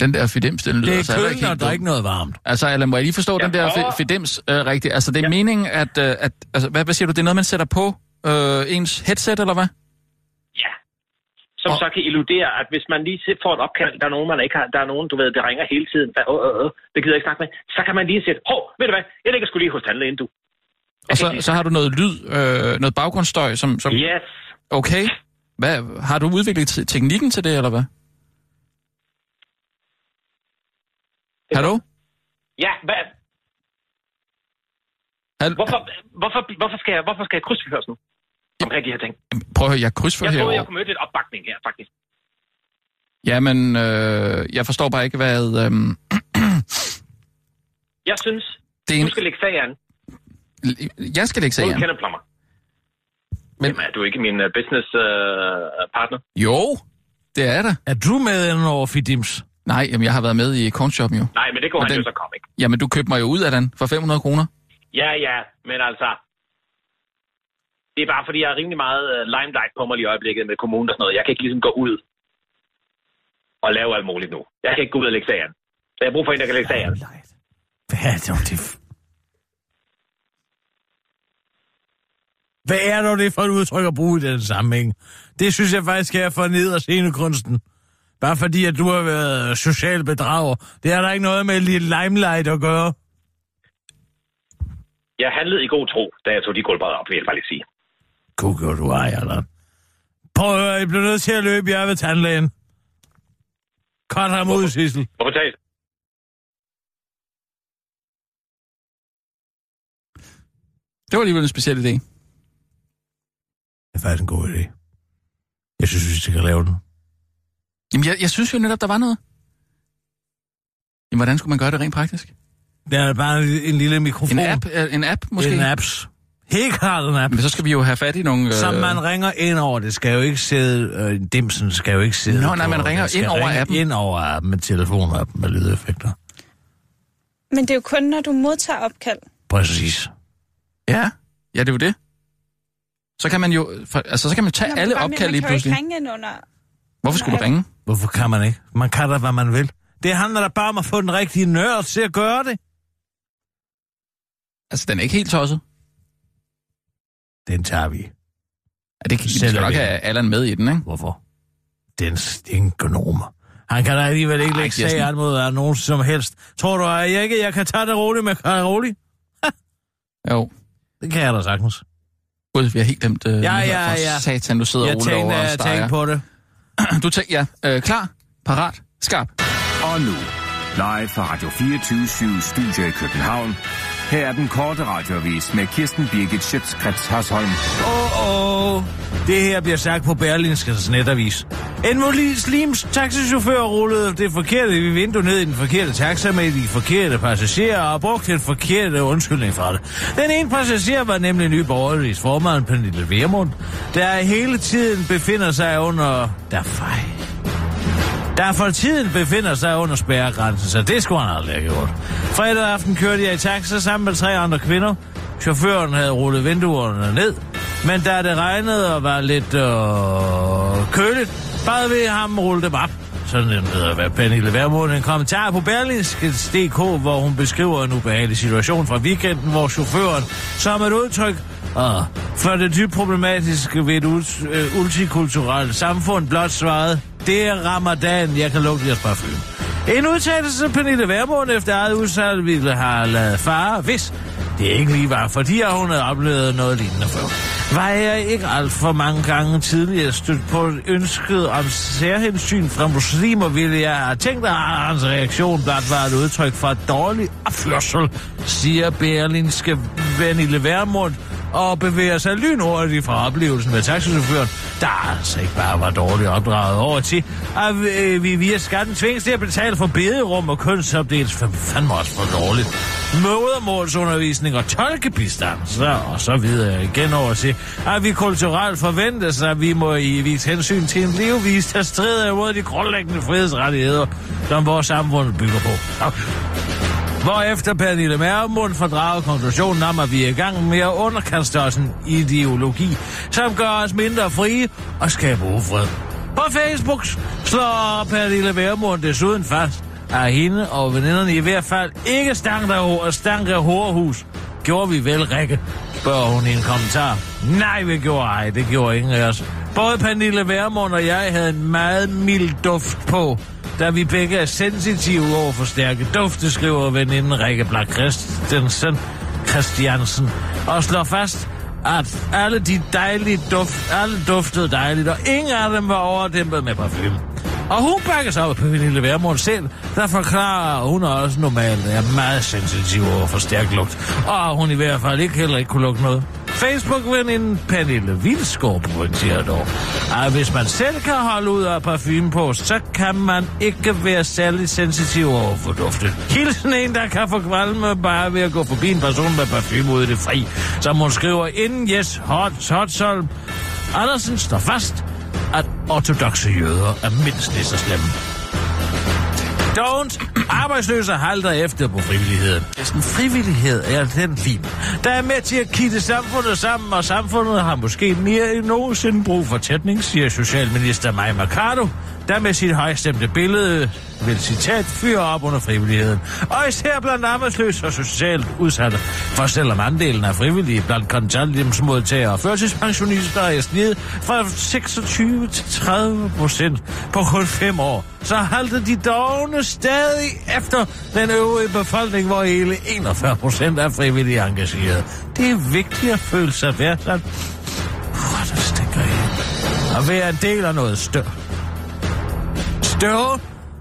Den der Fidems, den lyder Det altså er ikke og helt der er dum. ikke noget varmt. Altså, Allan, må jeg lige forstå Ja, den der Fidems øh, rigtigt? Altså, det er ja. meningen, at, øh, at altså, hvad, hvad siger du, det er noget, man sætter på øh, ens headset, eller hvad? Ja. Som Og- så kan illudere, at hvis man lige får et opkald, der er nogen, man ikke har, der er nogen, du ved, der ringer hele tiden, der, øh, øh, øh, det gider jeg ikke snakke med, så kan man lige sætte, hov, ved du hvad, jeg ligger sgu lige hos tandlægen, du. Og så, så har du noget lyd, øh, noget baggrundsstøj, som... som Yes. Okay. Hvad, har du udviklet te- teknikken til det, eller hvad? Hallo? Ja, hvad, Hallo? hvorfor, hvorfor, hvorfor, skal jeg, hvorfor skal jeg krydsforhøres nu? Omkring de her ting. Prøv at høre, jeg krydsfor Jeg troede, jeg kunne møde lidt opbakning her, faktisk. Jamen, øh, jeg forstår bare ikke, hvad... Øh, Jeg synes, det er du en, skal lægge sag an. jeg skal ikke Uden sige kendeplommer. Men- Jamen, er du ikke min uh, business uh, partner? Jo, det er der. Er du med ind over Fidims? Nej, jamen, jeg har været med i cornshoppen jo. Nej, men det Og han den- jo så komme, ikke? Jamen, du købte mig jo ud af den for 500 kroner. Ja, ja, men altså... Det er bare fordi, jeg har rimelig meget uh, limelight på mig lige i øjeblikket med kommunen og sådan noget. Jeg kan ikke ligesom gå ud og lave alt muligt nu. Jeg kan ikke gå ud og lægge sagen. Så jeg har brug for en, der kan lægge sagen. Hvad er det, det Hvad er dog det for et udtryk at bruge i den sammenhæng? Det synes jeg faktisk er for ned og scenekunsten. Bare fordi, at du har været social bedrager. Det har der ikke noget med lidt limelight at gøre. Jeg handlede i god tro, da jeg tog de gulvbrædder op, vil jeg bare lige sige. Kukker du ej, eller? Prøv at høre, I bliver nødt til at løbe, jeg er ved tandlægen. Kort ham ud, Sissel. Hvorfor tager? Det var alligevel en speciel idé. Det er faktisk en god idé. Jeg synes, vi skal lave den. Jamen, jeg, jeg synes jo netop, der var noget. Jamen, hvordan skulle man gøre det rent praktisk? Det er bare en, en lille mikrofon. En app, øh, en app måske? En apps. Helt klart en app. Men så skal vi jo have fat i nogle... Øh... Som man ringer ind over. Det skal jo ikke sidde... Øh, dimsen skal jo ikke sidde Nå, nej, på- man ringer ind over appen. ind over appen med telefonappen med lydeffekter. Men det er jo kun, når du modtager opkald. Præcis. Ja, ja, det er jo det. Så kan man jo... For, altså, så kan man tage Når alle opkald lige Man kan jo pludselig. ikke ringe ind under... Hvorfor skulle du ringe? Hvorfor kan man ikke? Man kan da, hvad man vil. Det handler da bare om at få den rigtige nørd til at gøre det. Altså, den er ikke helt tosset. Den tager vi. Ja, det kan, vi Selv er nok vi. have Allan med i den, ikke? Hvorfor? Den stinkonomer. Han kan da alligevel ikke Ej, lægge sag an mod af nogen som helst. Tror du, at jeg ikke jeg kan tage det roligt med Karl roligt? Jo. Det kan jeg da sagtens. Gud, vi har helt glemt... Øh, Ja, ja, for ja. Satan, du sidder Jeg og ruller tænkte, over og jeg tænkte på det. Du tænker, ja. Øh, klar, parat, skarp. Og nu, live fra Radio 24 Studio i København. Her er den korte radiovis med Kirsten Birgit Schøtzgrads Hasholm. Åh, oh, oh. Det her bliver sagt på Berlinskes netavis. En muslims taxichauffør rullede det forkerte vindue ned i den forkerte taxa med de forkerte passagerer og brugte den forkerte undskyldning fra det. Den ene passager var nemlig ny borgerligs formand, Pernille Vermund, der hele tiden befinder sig under... Der fej. Der for tiden befinder sig under spærregrænsen, så det skulle han aldrig have gjort. Fredag aften kørte jeg i taxa sammen med tre andre kvinder. Chaufføren havde rullet vinduerne ned, men da det regnede og var lidt øh, køligt, bad vi ham rulle dem op. Sådan en ved hvad Pernille Vermund en kommentar på Berlingskes.dk, hvor hun beskriver en ubehagelig situation fra weekenden, hvor chaufføren som et udtryk Og for det dybt problematiske ved et ultikulturelt øh, multikulturelt samfund blot svarede, det er ramadan, jeg kan lugte jeres parfume. En udtalelse, som Pernille Vermund efter eget udsat ville have lavet far, hvis det ikke lige var, fordi hun havde oplevet noget lignende før. Var jeg ikke alt for mange gange tidligere stødt på et ønsket om særhensyn fra muslimer, ville jeg have tænkt, at hans reaktion blot var et udtryk for dårlig opførsel, siger Berlinske Vanille Vermund, og bevæger sig lynhurtigt fra oplevelsen med taxichaufføren, der altså ikke bare var dårligt opdraget over til, at øh, vi via skatten tvinges til at betale for bederum og kønsopdelt for fandme også for dårligt. Modermålsundervisning og tolkebistand, så, og så videre igen over til, at vi kulturelt forventes, at vi må i vis hensyn til en levevis, der strider imod de grundlæggende frihedsrettigheder, som vores samfund bygger på. Hvorefter Pernille Mærmund fordrager konklusionen om, at vi er i gang med at underkaste os en ideologi, som gør os mindre frie og skaber ufred. På Facebook slår Pernille Mærmund desuden fast, at hende og veninderne i hvert fald ikke stank og stank af hårhus. Gjorde vi vel, Rikke? Spørger hun i en kommentar. Nej, vi gjorde ej, det gjorde ingen af os. Både Pernille Vermund og jeg havde en meget mild duft på, da vi begge er sensitive over for stærke dufte, skriver veninden Rikke Blak Christensen Christiansen, og slår fast, at alle de dejlige duft, alle duftede dejligt, og ingen af dem var overdæmpet med parfume. Og hun bakker sig op på Pernille Vermund selv, der forklarer, at hun er også normalt er meget sensitiv over for stærk lugt, og hun i hvert fald ikke heller ikke kunne lugte noget. Facebook-veninden Pernille Vilsgaard pointerer dog, at hvis man selv kan holde ud af parfume på, så kan man ikke være særlig sensitiv over for duftet. Hilsen en, der kan få kvalme bare ved at gå forbi en person med parfume ud i det fri, som hun skriver inden Jes Hot, Hotsholm. Andersen står fast, at ortodoxe jøder er mindst lige så slemme. Don't. Arbejdsløse halter efter på frivilligheden. Sådan frivillighed er den fin, der er med til at kitte samfundet sammen, og samfundet har måske mere end nogensinde brug for tætning, siger Socialminister Maja Mercado, der med sit højstemte billede vil citat fyre op under frivilligheden. Og især blandt arbejdsløse og socialt udsatte. For selvom andelen af frivillige blandt kontanthjemsmodtagere og førtidspensionister er snedet fra 26 til 30 procent på kun fem år, så halter de dogne stadig efter den øvrige befolkning, hvor hele 41 procent er frivillige engageret. Det er vigtigt at føle sig værdsat. Puh, det stikker i. At være en del af noget større større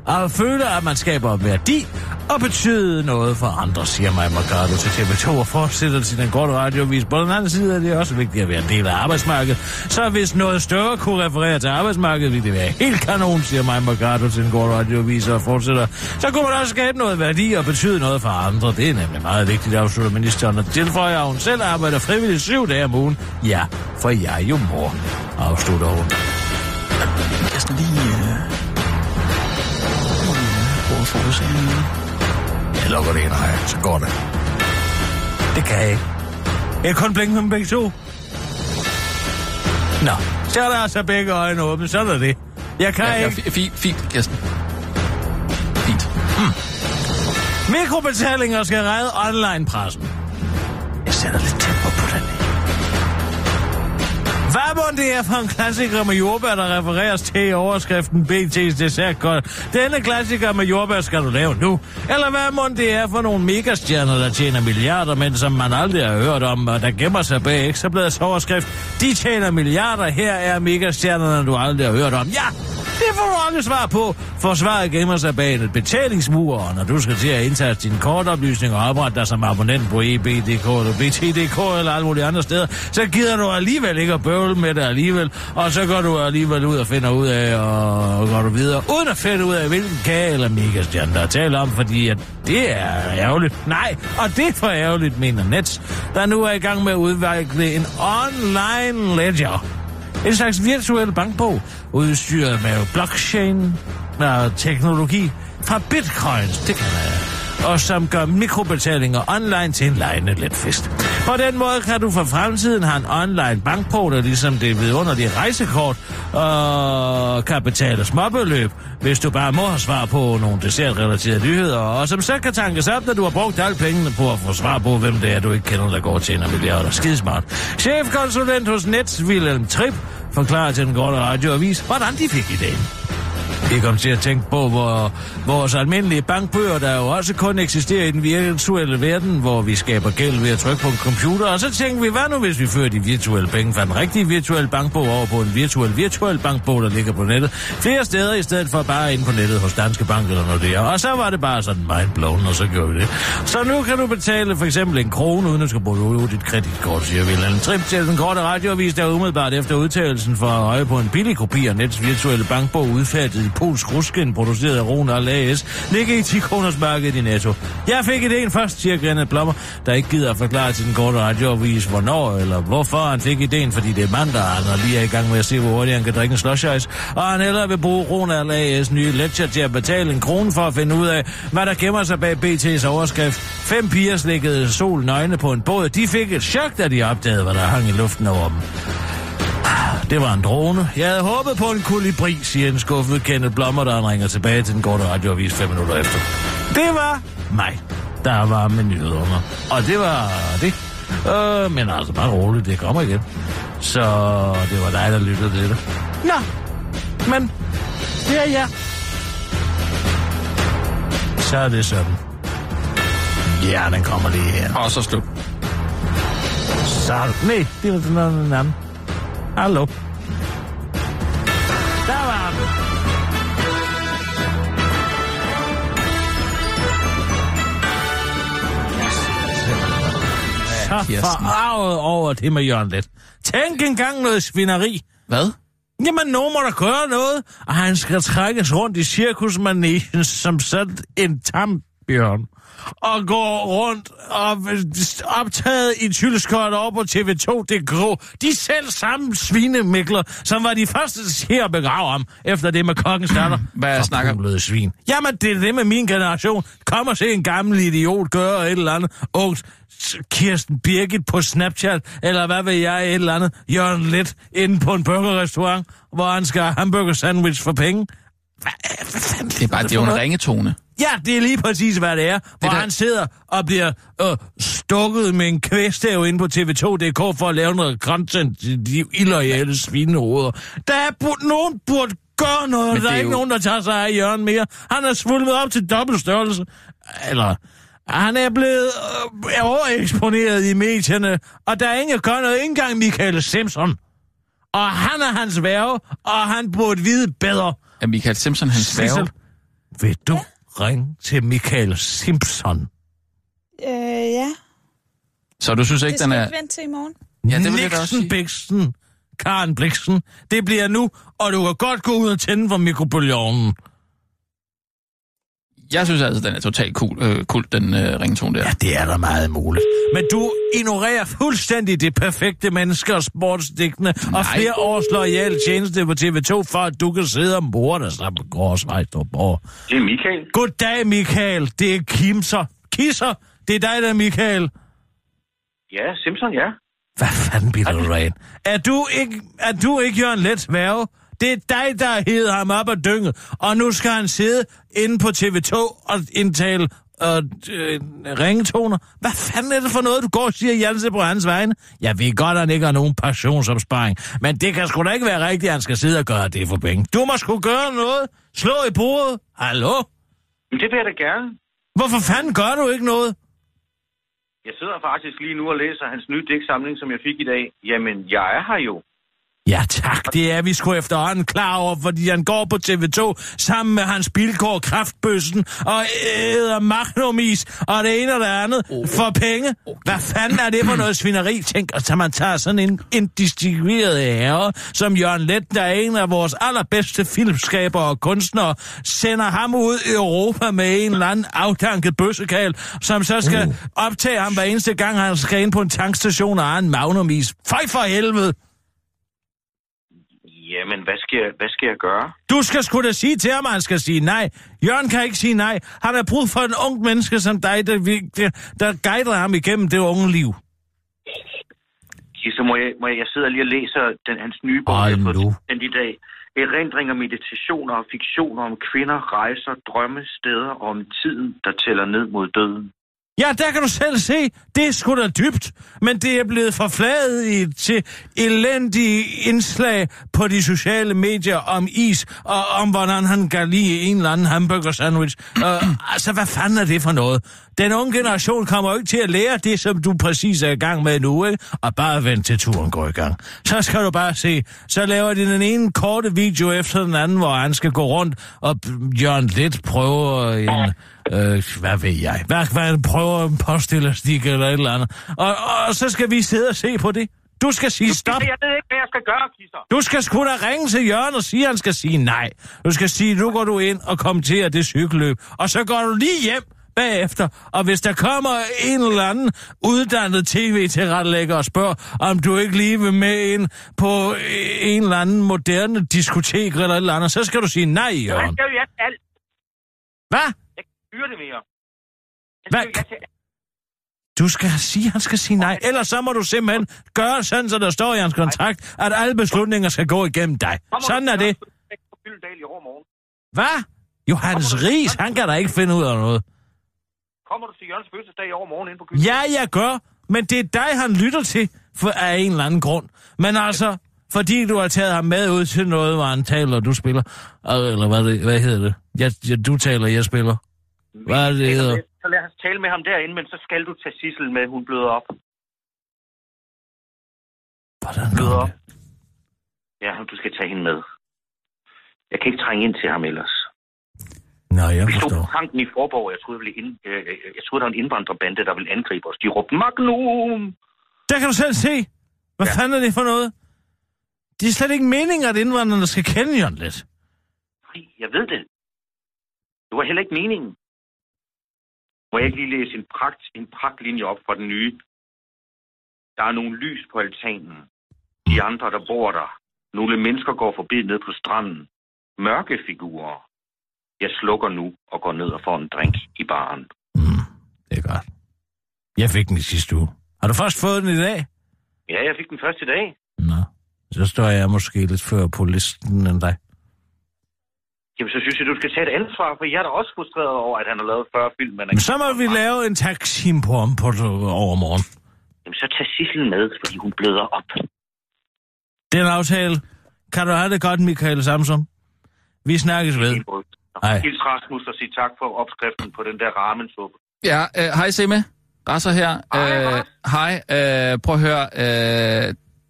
at føle, at man skaber værdi og betyde noget for andre, siger mig Mercado til TV2 og fortsætter til den korte radiovis. På den anden side er det også vigtigt at være en del af arbejdsmarkedet, så hvis noget større kunne referere til arbejdsmarkedet, ville det være helt kanon, siger mig Mercado til den korte radiovis og fortsætter. Så kunne man også skabe noget værdi og betyde noget for andre. Det er nemlig meget vigtigt, afslutter ministeren og tilføjer, at hun selv arbejder frivilligt syv dage om ugen. Ja, for jeg er jo mor, afslutter hun. Jeg skal lige... Øh... øh prøve at. Jeg lukker det ind, nej, så går det. Det kan jeg ikke. Jeg kan kun blinke med dem begge to. Nå, så er der altså begge øjne åbne, så er der det. Jeg kan Ja, ja, ikke. fi- fint, fint, Kirsten. Fint. Mikrobetalinger skal redde online-pressen. Jeg på den. Hvad må det er for en klassiker med jordbær, der refereres til i overskriften BT's dessertgodt? Denne klassiker med jordbær skal du lave nu. Eller hvad må det er for nogle megastjerner, der tjener milliarder, men som man aldrig har hørt om, og der gemmer sig bag ekstrabladets overskrift? De tjener milliarder, her er megastjernerne, du aldrig har hørt om. Ja, det får du aldrig svar på, for svaret gemmer sig bag et betalingsmur, og når du skal til at indtaste dine kortoplysninger og oprette dig som abonnent på EBDK eller BTDK eller alle mulige andre steder, så gider du alligevel ikke at bøvle med det alligevel, og så går du alligevel ud og finder ud af, og går du videre, uden at finde ud af, hvilken kage eller megastjerne der er tale om, fordi at det er ærgerligt. Nej, og det er for ærgerligt, mener Nets, der nu er i gang med at udvikle en online ledger. En slags virtuel bankbog, udstyret med blockchain og teknologi fra bitcoins, det kan man og som gør mikrobetalinger online til en lejende letfest. På den måde kan du for fremtiden have en online bankporter, ligesom det vidunderlige rejsekort, og kan betale småbeløb, hvis du bare må have svar på nogle dessertrelaterede nyheder, og som så kan tankes op, når du har brugt alle pengene på at få svar på, hvem det er, du ikke kender, der går til en milliarder. Skidesmart. Chefkonsulent hos Nets, Wilhelm Trip, forklarer til den korte radioavis, hvordan de fik ideen. Vi kom til at tænke på, hvor vores almindelige bankbøger, der jo også kun eksisterer i den virtuelle verden, hvor vi skaber gæld ved at trykke på en computer. Og så tænkte vi, hvad nu hvis vi fører de virtuelle penge fra den rigtige virtuelle bankbog over på en virtuel virtuel bankbog, der ligger på nettet. Flere steder i stedet for bare ind på nettet hos Danske Bank eller noget der. Og så var det bare sådan mindblown, og så gjorde vi det. Så nu kan du betale for eksempel en krone, uden at skal bruge dit kreditkort, siger en Trip til den korte radioavis, der umiddelbart efter udtalelsen for at øje på en billig kopi af Nets virtuelle bankbog udfærdiget i polsk ruskin, produceret af Rona Lages, ligger i 10 kroners markedet i Netto. Jeg fik idéen først, siger Granat Blommer, der ikke gider at forklare til den korte radioavis, hvornår eller hvorfor han fik idéen, fordi det er mandag, og han er lige er i gang med at se, hvor hurtigt han kan drikke en slush og han hellere vil bruge Rona Lages nye ledger til at betale en krone for at finde ud af, hvad der gemmer sig bag BT's overskrift. Fem piger slikkede sol nøgne på en båd. De fik et chok, da de opdagede, hvad der hang i luften over dem. Det var en drone. Jeg havde håbet på en kolibri, siger en skuffet Kenneth Blommer, der ringer tilbage til den korte radioavis fem minutter efter. Det var mig, der var med nyhederne. Og det var det. Øh, men altså, bare roligt, det kommer igen. Så det var dig, der lyttede til det. Nå, men det er jeg. Så er det sådan. Ja, den kommer lige her. Og så slut. Så, nej, det var noget andet. Hallo. Der var den. Så forarvet over det med Jørgen Let. Tænk engang noget svineri. Hvad? Jamen, nogen må der gøre noget, og han skal trækkes rundt i cirkusmanesien som sådan en tambjørn. Og gå rundt og optaget i tyldskørt over på TV2 det grå. De selv samme svinemikler, som var de første til at begrave ham, efter det med kongens datter. Hvad jeg snakker- Forpulede svin. Jamen, det er det med min generation. Kom og se en gammel idiot gøre et eller andet. Ungt Kirsten Birgit på Snapchat, eller hvad ved jeg, et eller andet. Jørgen Let inde på en burgerrestaurant, hvor han skal have hamburger sandwich for penge. Hvad, hvad fanden Det er bare det er jo en ringetone. Ja, det er lige præcis, hvad det er. Hvor der- han sidder og bliver øh, stukket med en kvæstæv inde på TV2.dk for at lave noget content til de illoyale svinehoveder. Der er bu- nogen burde gøre noget, Men der er er ikke jo- nogen, der tager sig af Jørgen mere. Han er svulmet op til dobbelt størrelse. Eller... Han er blevet øh, overeksponeret i medierne, og der er ingen, der gør noget. Ikke engang Michael Simpson. Og han er hans værve, og han burde vide bedre. Er Michael Simpson hans sværge? vil du ringe til Michael Simpson? Øh, ja. Så du synes Det ikke, skal den er... ikke vente til i morgen. Ja, det vil jeg da også sige. Bixen, Karen Bliksen. Det bliver nu, og du kan godt gå ud og tænde for mikrobølgeovnen. Jeg synes altså, den er totalt cool, øh, cool den øh, ringetone der. Ja, det er da meget muligt. Men du ignorerer fuldstændig det perfekte menneske og sportsdigtene og flere års lojal tjeneste på TV2, for at du kan sidde og morde dig sammen på Gårdsvejstrup. Det er Michael. Goddag, Michael. Det er Kimser. Kisser. Det er dig, der er Michael. Ja, Simpson, ja. Hvad fanden bliver du ren? Er du ikke, er du ikke Jørgen Let værve? Det er dig, der hævet ham op af dynget, og nu skal han sidde inde på TV2 og indtale øh, øh, ringetoner. Hvad fanden er det for noget, du går og siger Janse på hans vegne? Jeg ved godt, at han ikke har nogen pensionsopsparing, men det kan sgu da ikke være rigtigt, at han skal sidde og gøre det for penge. Du må sgu gøre noget. Slå i bordet. Hallo? Men det vil jeg da gerne. Hvorfor fanden gør du ikke noget? Jeg sidder faktisk lige nu og læser hans nye digtsamling, som jeg fik i dag. Jamen, jeg er her jo. Ja tak, det er vi sgu efterhånden klar over, fordi han går på TV2 sammen med hans bilkår kraftbøssen og æder magnumis og det ene og det andet oh. for penge. Hvad fanden er det for noget svineri? Tænk, at man tager sådan en, en distingueret herre, som Jørgen Let, der er en af vores allerbedste filmskabere og kunstnere, sender ham ud i Europa med en eller anden afdanket bøssekal, som så skal uh. optage ham hver eneste gang, han skal ind på en tankstation og har en magnumis. Føj for helvede! Jamen, hvad skal, jeg, hvad skal jeg gøre? Du skal sgu da sige til ham, at han skal sige nej. Jørgen kan ikke sige nej. Han har brug for en ung menneske som dig, der, der, der guider ham igennem det unge liv. Kisser, må jeg, må jeg, jeg sidder lige og læser den, hans nye bog, Ej, jeg har den i dag. Erindringer, meditationer og fiktioner om kvinder, rejser, drømme, steder og om tiden, der tæller ned mod døden. Ja, der kan du selv se. Det er sgu da dybt. Men det er blevet forfladet i, til elendige indslag på de sociale medier om is, og om hvordan han kan lide en eller anden hamburger sandwich. Uh, altså, hvad fanden er det for noget? Den unge generation kommer jo ikke til at lære det, som du præcis er i gang med nu, ikke? Og bare vent til turen går i gang. Så skal du bare se. Så laver de den ene korte video efter den anden, hvor han skal gå rundt og Jørgen Lidt prøver en... Øh, hvad ved jeg? Hvad, hvad prøver en postelastik eller et eller andet? Og, og, så skal vi sidde og se på det. Du skal sige stop. Jeg ved ikke, hvad jeg skal gøre, Kisser. Du skal sgu da ringe til Jørgen og sige, at han skal sige nej. Du skal sige, nu går du ind og kommenterer det cykelløb. Og så går du lige hjem bagefter. Og hvis der kommer en eller anden uddannet tv-tilrettelægger og spørger, om du ikke lige vil med ind på en eller anden moderne diskotek eller et eller andet, så skal du sige nej, Jørgen. skal jo jeg alt. Hvad? Jeg kan det mere. Hvad? Du skal sige, han skal sige nej. Ellers så må du simpelthen gøre sådan, så der står i hans kontrakt, at alle beslutninger skal gå igennem dig. Sådan er det. Hvad? Johannes Ries, han kan da ikke finde ud af noget. Kommer du til Jørgens fødselsdag i overmorgen inde på Gyldendal? Ja, jeg gør, men det er dig, han lytter til, for af en eller anden grund. Men altså, fordi du har taget ham med ud til noget, hvor han taler, og du spiller. Øh, Eller hvad, det, hvad hedder det? Jeg, jeg, du taler, jeg spiller. Hvad er det, det hedder? Så lad os tale med ham derinde, men så skal du tage Sissel med, hun bløder op. Hvordan Bløder op. Ja, du skal tage hende med. Jeg kan ikke trænge ind til ham ellers. Nå, jeg Vi stod på forstår. tanken i Forborg, og jeg troede, jeg, ind, øh, øh, jeg troede, der var en indvandrerbande, der ville angribe os. De råbte Magnum! Der kan du selv se. Hvad Ja. fanden er det for noget? Det er slet ikke meningen, at indvandrerne skal kende Jørgen lidt. Nej, jeg ved det. Det var heller ikke meningen. Må jeg ikke lige læse en, pragt, en pragtlinje op fra den nye? Der er nogle lys på altanen. De andre, der bor der. Nogle mennesker går forbi ned på stranden. Mørke figurer. Jeg slukker nu og går ned og får en drink i baren. Mm, det er godt. Jeg fik den i sidste uge. Har du først fået den i dag? Ja, jeg fik den først i dag. Nå, så står jeg måske lidt før på listen end dig. Jamen, så synes jeg, du skal tage et ansvar, for jeg er da også frustreret over, at han har lavet 40 film. Men Men så må vi lave en taksim på ham på overmorgen. Jamen, så tag Sissel med, fordi hun bløder op. Den aftale. Kan du have det godt, Michael Samsom? Vi snakkes ved. Hej. Hils Rasmus og sige tak for opskriften på den der ramensuppe. Ja, øh, hej Semme. Rasser her. Hej, Øh, hej, øh, prøv at høre. Øh,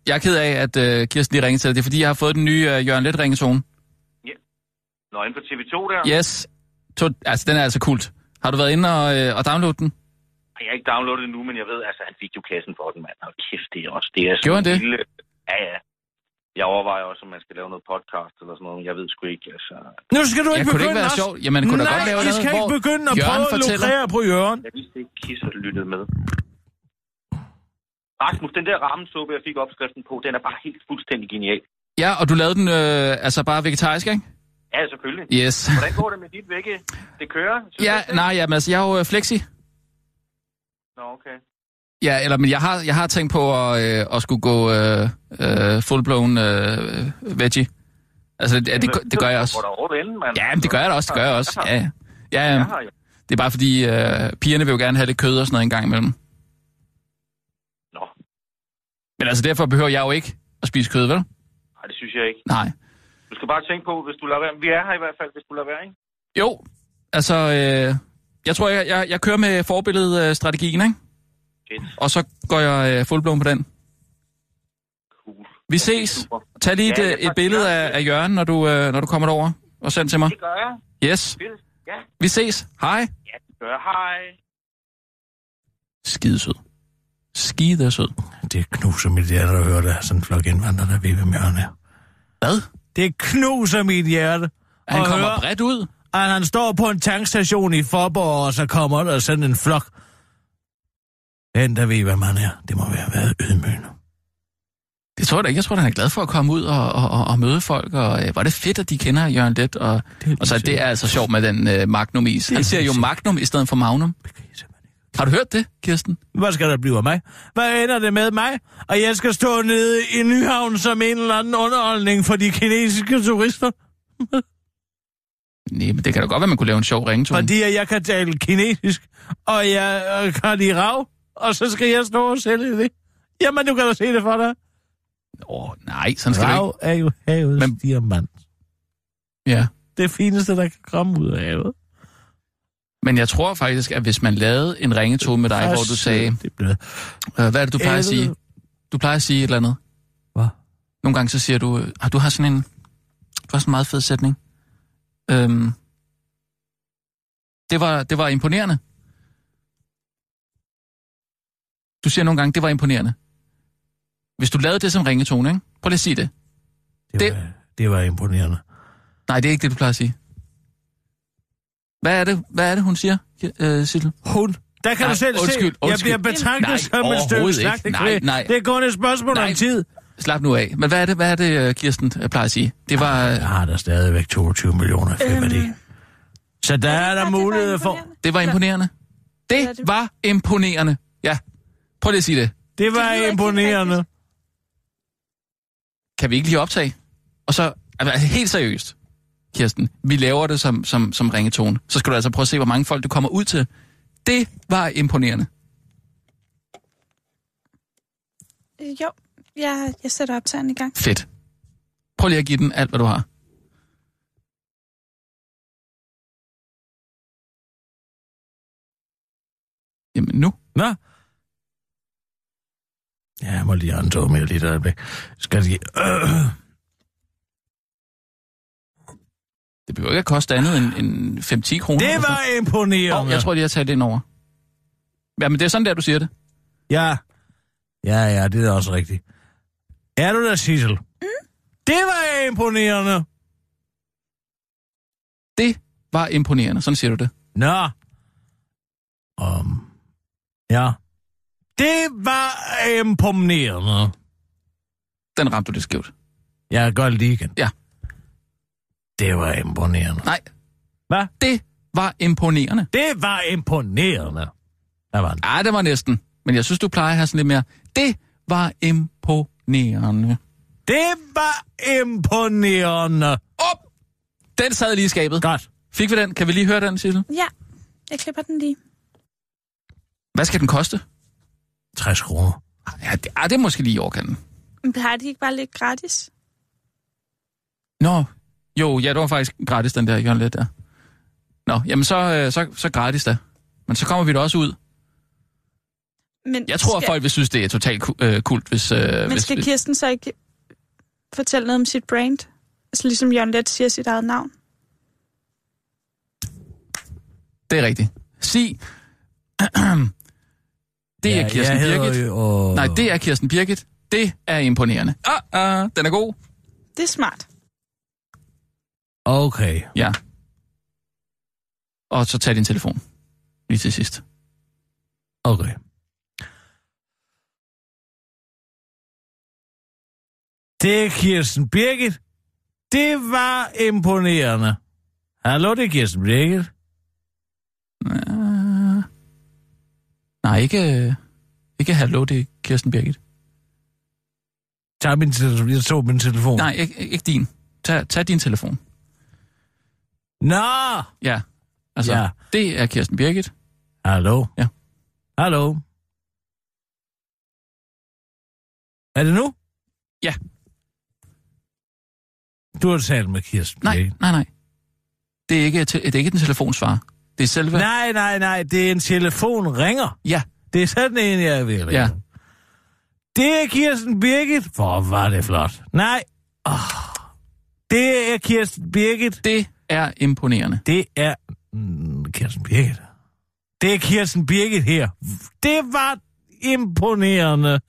jeg er ked af, at øh, Kirsten lige ringede til dig. Det er fordi, jeg har fået den nye øh, Jørgen Let ringetone. Nå, inde på TV2 der. Yes. To, altså, den er altså kult. Har du været inde og, øh, og downloade den? Jeg har ikke downloadet det nu, men jeg ved, altså, han fik jo kassen for den, mand. Og kæft, det er også, det er sådan Gjorde han det? en Lille... Ja, ja. Jeg overvejer også, om man skal lave noget podcast eller sådan noget. Jeg ved sgu ikke, altså... Nu skal du Ja, ikke kunne det ikke begynde være sjovt? Jamen, kunne da Nej, godt lave I noget, skal ikke begynde at Jørgen prøve at lukrere på Jørgen. Jeg vidste ikke, Kisser lyttede med. Rasmus, den der ramensuppe, jeg fik opskriften på, den er bare helt fuldstændig genial. Ja, og du lavede den øh, altså bare vegetarisk, ikke? Ja, selvfølgelig. Yes. Hvordan går det med dit vægge? Det kører? Synes Ja, det? nej, jamen, altså, jeg er jo øh, flexi. Nå, okay. Ja, eller, men jeg har, jeg har tænkt på at, øh, at skulle gå øh, øh, full-blown øh, veggie. Altså, det, det, det, gør jeg også. Ja, men det gør jeg da også, det gør jeg også. Ja, ja. ja, ja. Det er bare fordi, øh, pigerne vil jo gerne have lidt kød og sådan noget en gang imellem. Nå, Men altså, derfor behøver jeg jo ikke at spise kød, vel? nej, det synes jeg ikke. Nej. Du skal bare tænke på, hvis du lader være. Vi er her i hvert fald, hvis du lader være, ikke? Jo, altså, øh, jeg tror, jeg, jeg, jeg kører med forbilledet-strategien, ikke? Og så går jeg øh, full-blown på den. Cool. Vi ses. Super. Tag lige et, Ja, er et billede af, af Jørgen, når du, øh, når du kommer derover og send til mig. Det gør jeg. Yes. Fedt. Ja, Vi ses. Hej. ja, det gør jeg. Hej. Skidesød. Skidesød. Det knuser mit hjerte at høre, der er sådan en flok indvandrere, der ved, hvem Jørgen er. Hvad? Det knuser mit hjerte. Han kommer høre, bredt ud. at han står på en tankstation i Forborg, og så kommer der sådan en flok. Den, der ved, hvem han er, det må være været ydmygende. Det tror jeg da ikke. Jeg tror, han er glad for at komme ud og, og, og, møde folk. Og øh, var det fedt, at de kender Jørgen Let. Og, Det og så det er altså sjovt med den øh, Magnum-is. Han er siger jo Magnum i stedet for Magnum. Har du hørt det, Kirsten? Hvad skal der blive af mig? Hvad ender det med mig? Og jeg skal stå nede i Nyhavn som en eller anden underholdning for de kinesiske turister? Nej, men det kan da godt være, man kunne lave en sjov ringetone. Fordi jeg kan tale kinesisk, og jeg øh, kan lide rav, og så skal jeg stå og sælge det. Jamen, du kan da se det for dig. Åh, nej, sådan skal det Rav er jo havets Men- diamant. ikke. Ja. Det fineste, der kan komme ud af havet. Men jeg tror faktisk, at hvis man lavede en ringetone med dig, hvor du sagde... Det blev... Øh, hvad er det, du plejer at sige? Du plejer at sige et eller andet. Hvad? Nogle gange så siger du, øh, ah, du har sådan en, du har sådan en meget fed sætning. Øhm, det, var, det var imponerende. Du siger nogle gange, det var imponerende. Hvis du lavede det som ringetone, ikke? Prøv lige at sige det. Det, Det- var, det var imponerende. Nej, det er ikke det, du plejer at sige. Hvad er det, hvad er det hun siger, øh, Sissel? Hun. Der kan Nej, du selv undskyld, se. Jeg undskyld. bliver betragtet Nej, som et stykke slagtekvæg. Nej, nej. Det er kun et spørgsmål Nej. om tid. Slap nu af. Men hvad er det, hvad er det øh, Kirsten øh, plejer at sige? Det var... Jeg har der stadigvæk 22 millioner i Øhm, værdi. Så der er der det mulighed for... Det var imponerende. Det det- var imponerende. Ja. Prøv lige at sige det. Det var helt imponerende. Kan vi ikke lige optage? Og så, altså helt seriøst, Kirsten, vi laver det som, som, som ringetone. Så skal du altså prøve at se, hvor mange folk du kommer ud til. Det var imponerende. Øh, Jo, jeg, jeg sætter optageren i gang. Fedt. Prøv lige at give den alt, hvad du har. Jamen nu. Nå? Ja, jeg må lige antå mere lidt øjeblik. Skal de... Øh. Det behøver ikke at koste andet end, end 5-10 kroner. Det var imponerende. Åh, jeg tror, de har taget det ind over. Ja, men det er sådan der, du siger det. Ja. Ja, ja, det er også rigtigt. Er du der, Sissel? Mm. Det var imponerende. Det var imponerende. Sådan siger du det. Nå. Um. Ja. Det var imponerende. Den ramte du det skævt. Jeg gør det lige igen. Ja. Det var imponerende. Nej. Hvad? Det var imponerende. Det var imponerende. Hvad var det? Ja, det var næsten. Men jeg synes, du plejer at have sådan lidt mere. Det var imponerende. Det var imponerende. Op! Den sad lige i skabet. Godt. Fik vi den? Kan vi lige høre den, Sissel? Ja, jeg klipper den lige. Hvad skal den koste? 60 kroner. Ja, det, ah, det er måske lige i overkanten. Men plejer de ikke bare lidt gratis? Nå, jo, ja, det var faktisk gratis, den der Jørgen Let der. Nå, jamen så, øh, så, så gratis da. Men så kommer vi da også ud. Men Jeg tror, at skal, folk vil synes, det er totalt øh, kult, hvis... Øh, Men hvis, skal hvis Kirsten så ikke fortælle noget om sit brand? Altså ligesom Jørgen Let siger sit eget navn. Det er rigtigt. Sig... det er Kirsten jeg hedder Birgit. Jo, Nej, det er Kirsten Birgit. Det er imponerende. Ah, ah, den er god. Det er smart. Okay. Ja. Og så tag din telefon. Lige til sidst. Okay. Det er Kirsten Birgit. Det var imponerende. Hallo, det er Kirsten Birgit. Uh, nej, ikke, ikke hallo, det er Kirsten Birgit. Tag min telefon. Jeg tog min telefon. Nej, ikke, ikke din. Tag, tag din telefon. Nå! Ja. Altså, Ja. det er Kirsten Birgit. Hallo? Ja. Hallo? Er det nu? Ja. Du har talt med Kirsten Nej, Birgit. nej, nej. Det er ikke, det er ikke den telefonsvarer. Det er selve... Nej, nej, nej. Det er en telefonringer. Ja, Det er sådan en, jeg at ringe. ja. Det er Kirsten Birgit. Hvor var det flot. Nej. Oh. Det er Kirsten Birgit. Det er imponerende. Det er... Mm, Kirsten Birgit. Det er Kirsten Birgit her. Det var imponerende.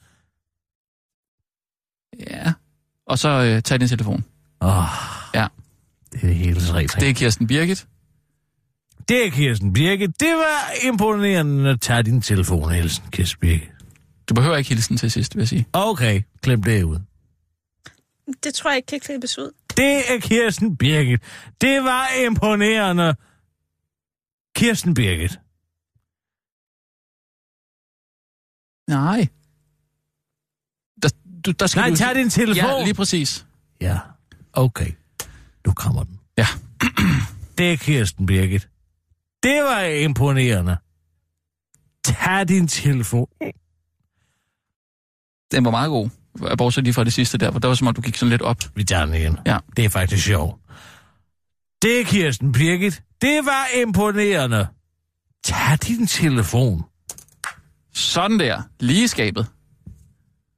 Ja. Og så øh, tag din telefon. Oh, Ja. det er hele tre ting. Det er Kirsten Birgit. Det er Kirsten Birgit. Det var imponerende at tage din telefon, Elsen, Kirsten Birgit. Du behøver ikke hilsen til sidst, vil jeg sige. Okay, klem det ud. Det tror jeg ikke kan klippes ud. Det er Kirsten Birgit. Det var imponerende. Kirsten Birgit. Nej. Der, du, der skal Nej, du... tag din telefon. Ja, lige præcis. Ja, okay. Nu kommer den. Ja. Det er Kirsten Birgit. Det var imponerende. Tag din telefon. Den var meget god. Bortset lige fra det sidste der, for der var som om, du gik sådan lidt op. Vi tager den igen. Ja. Det er faktisk sjovt. Det er Kirsten Birgit. Det var imponerende. Tag din telefon. Sådan der. Lige i skabet.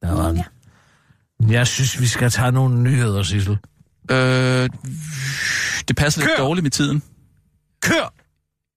Der var den. Jeg synes, vi skal tage nogle nyheder, Sissel. Øh, det passer lidt Kør! dårligt med tiden. Kør!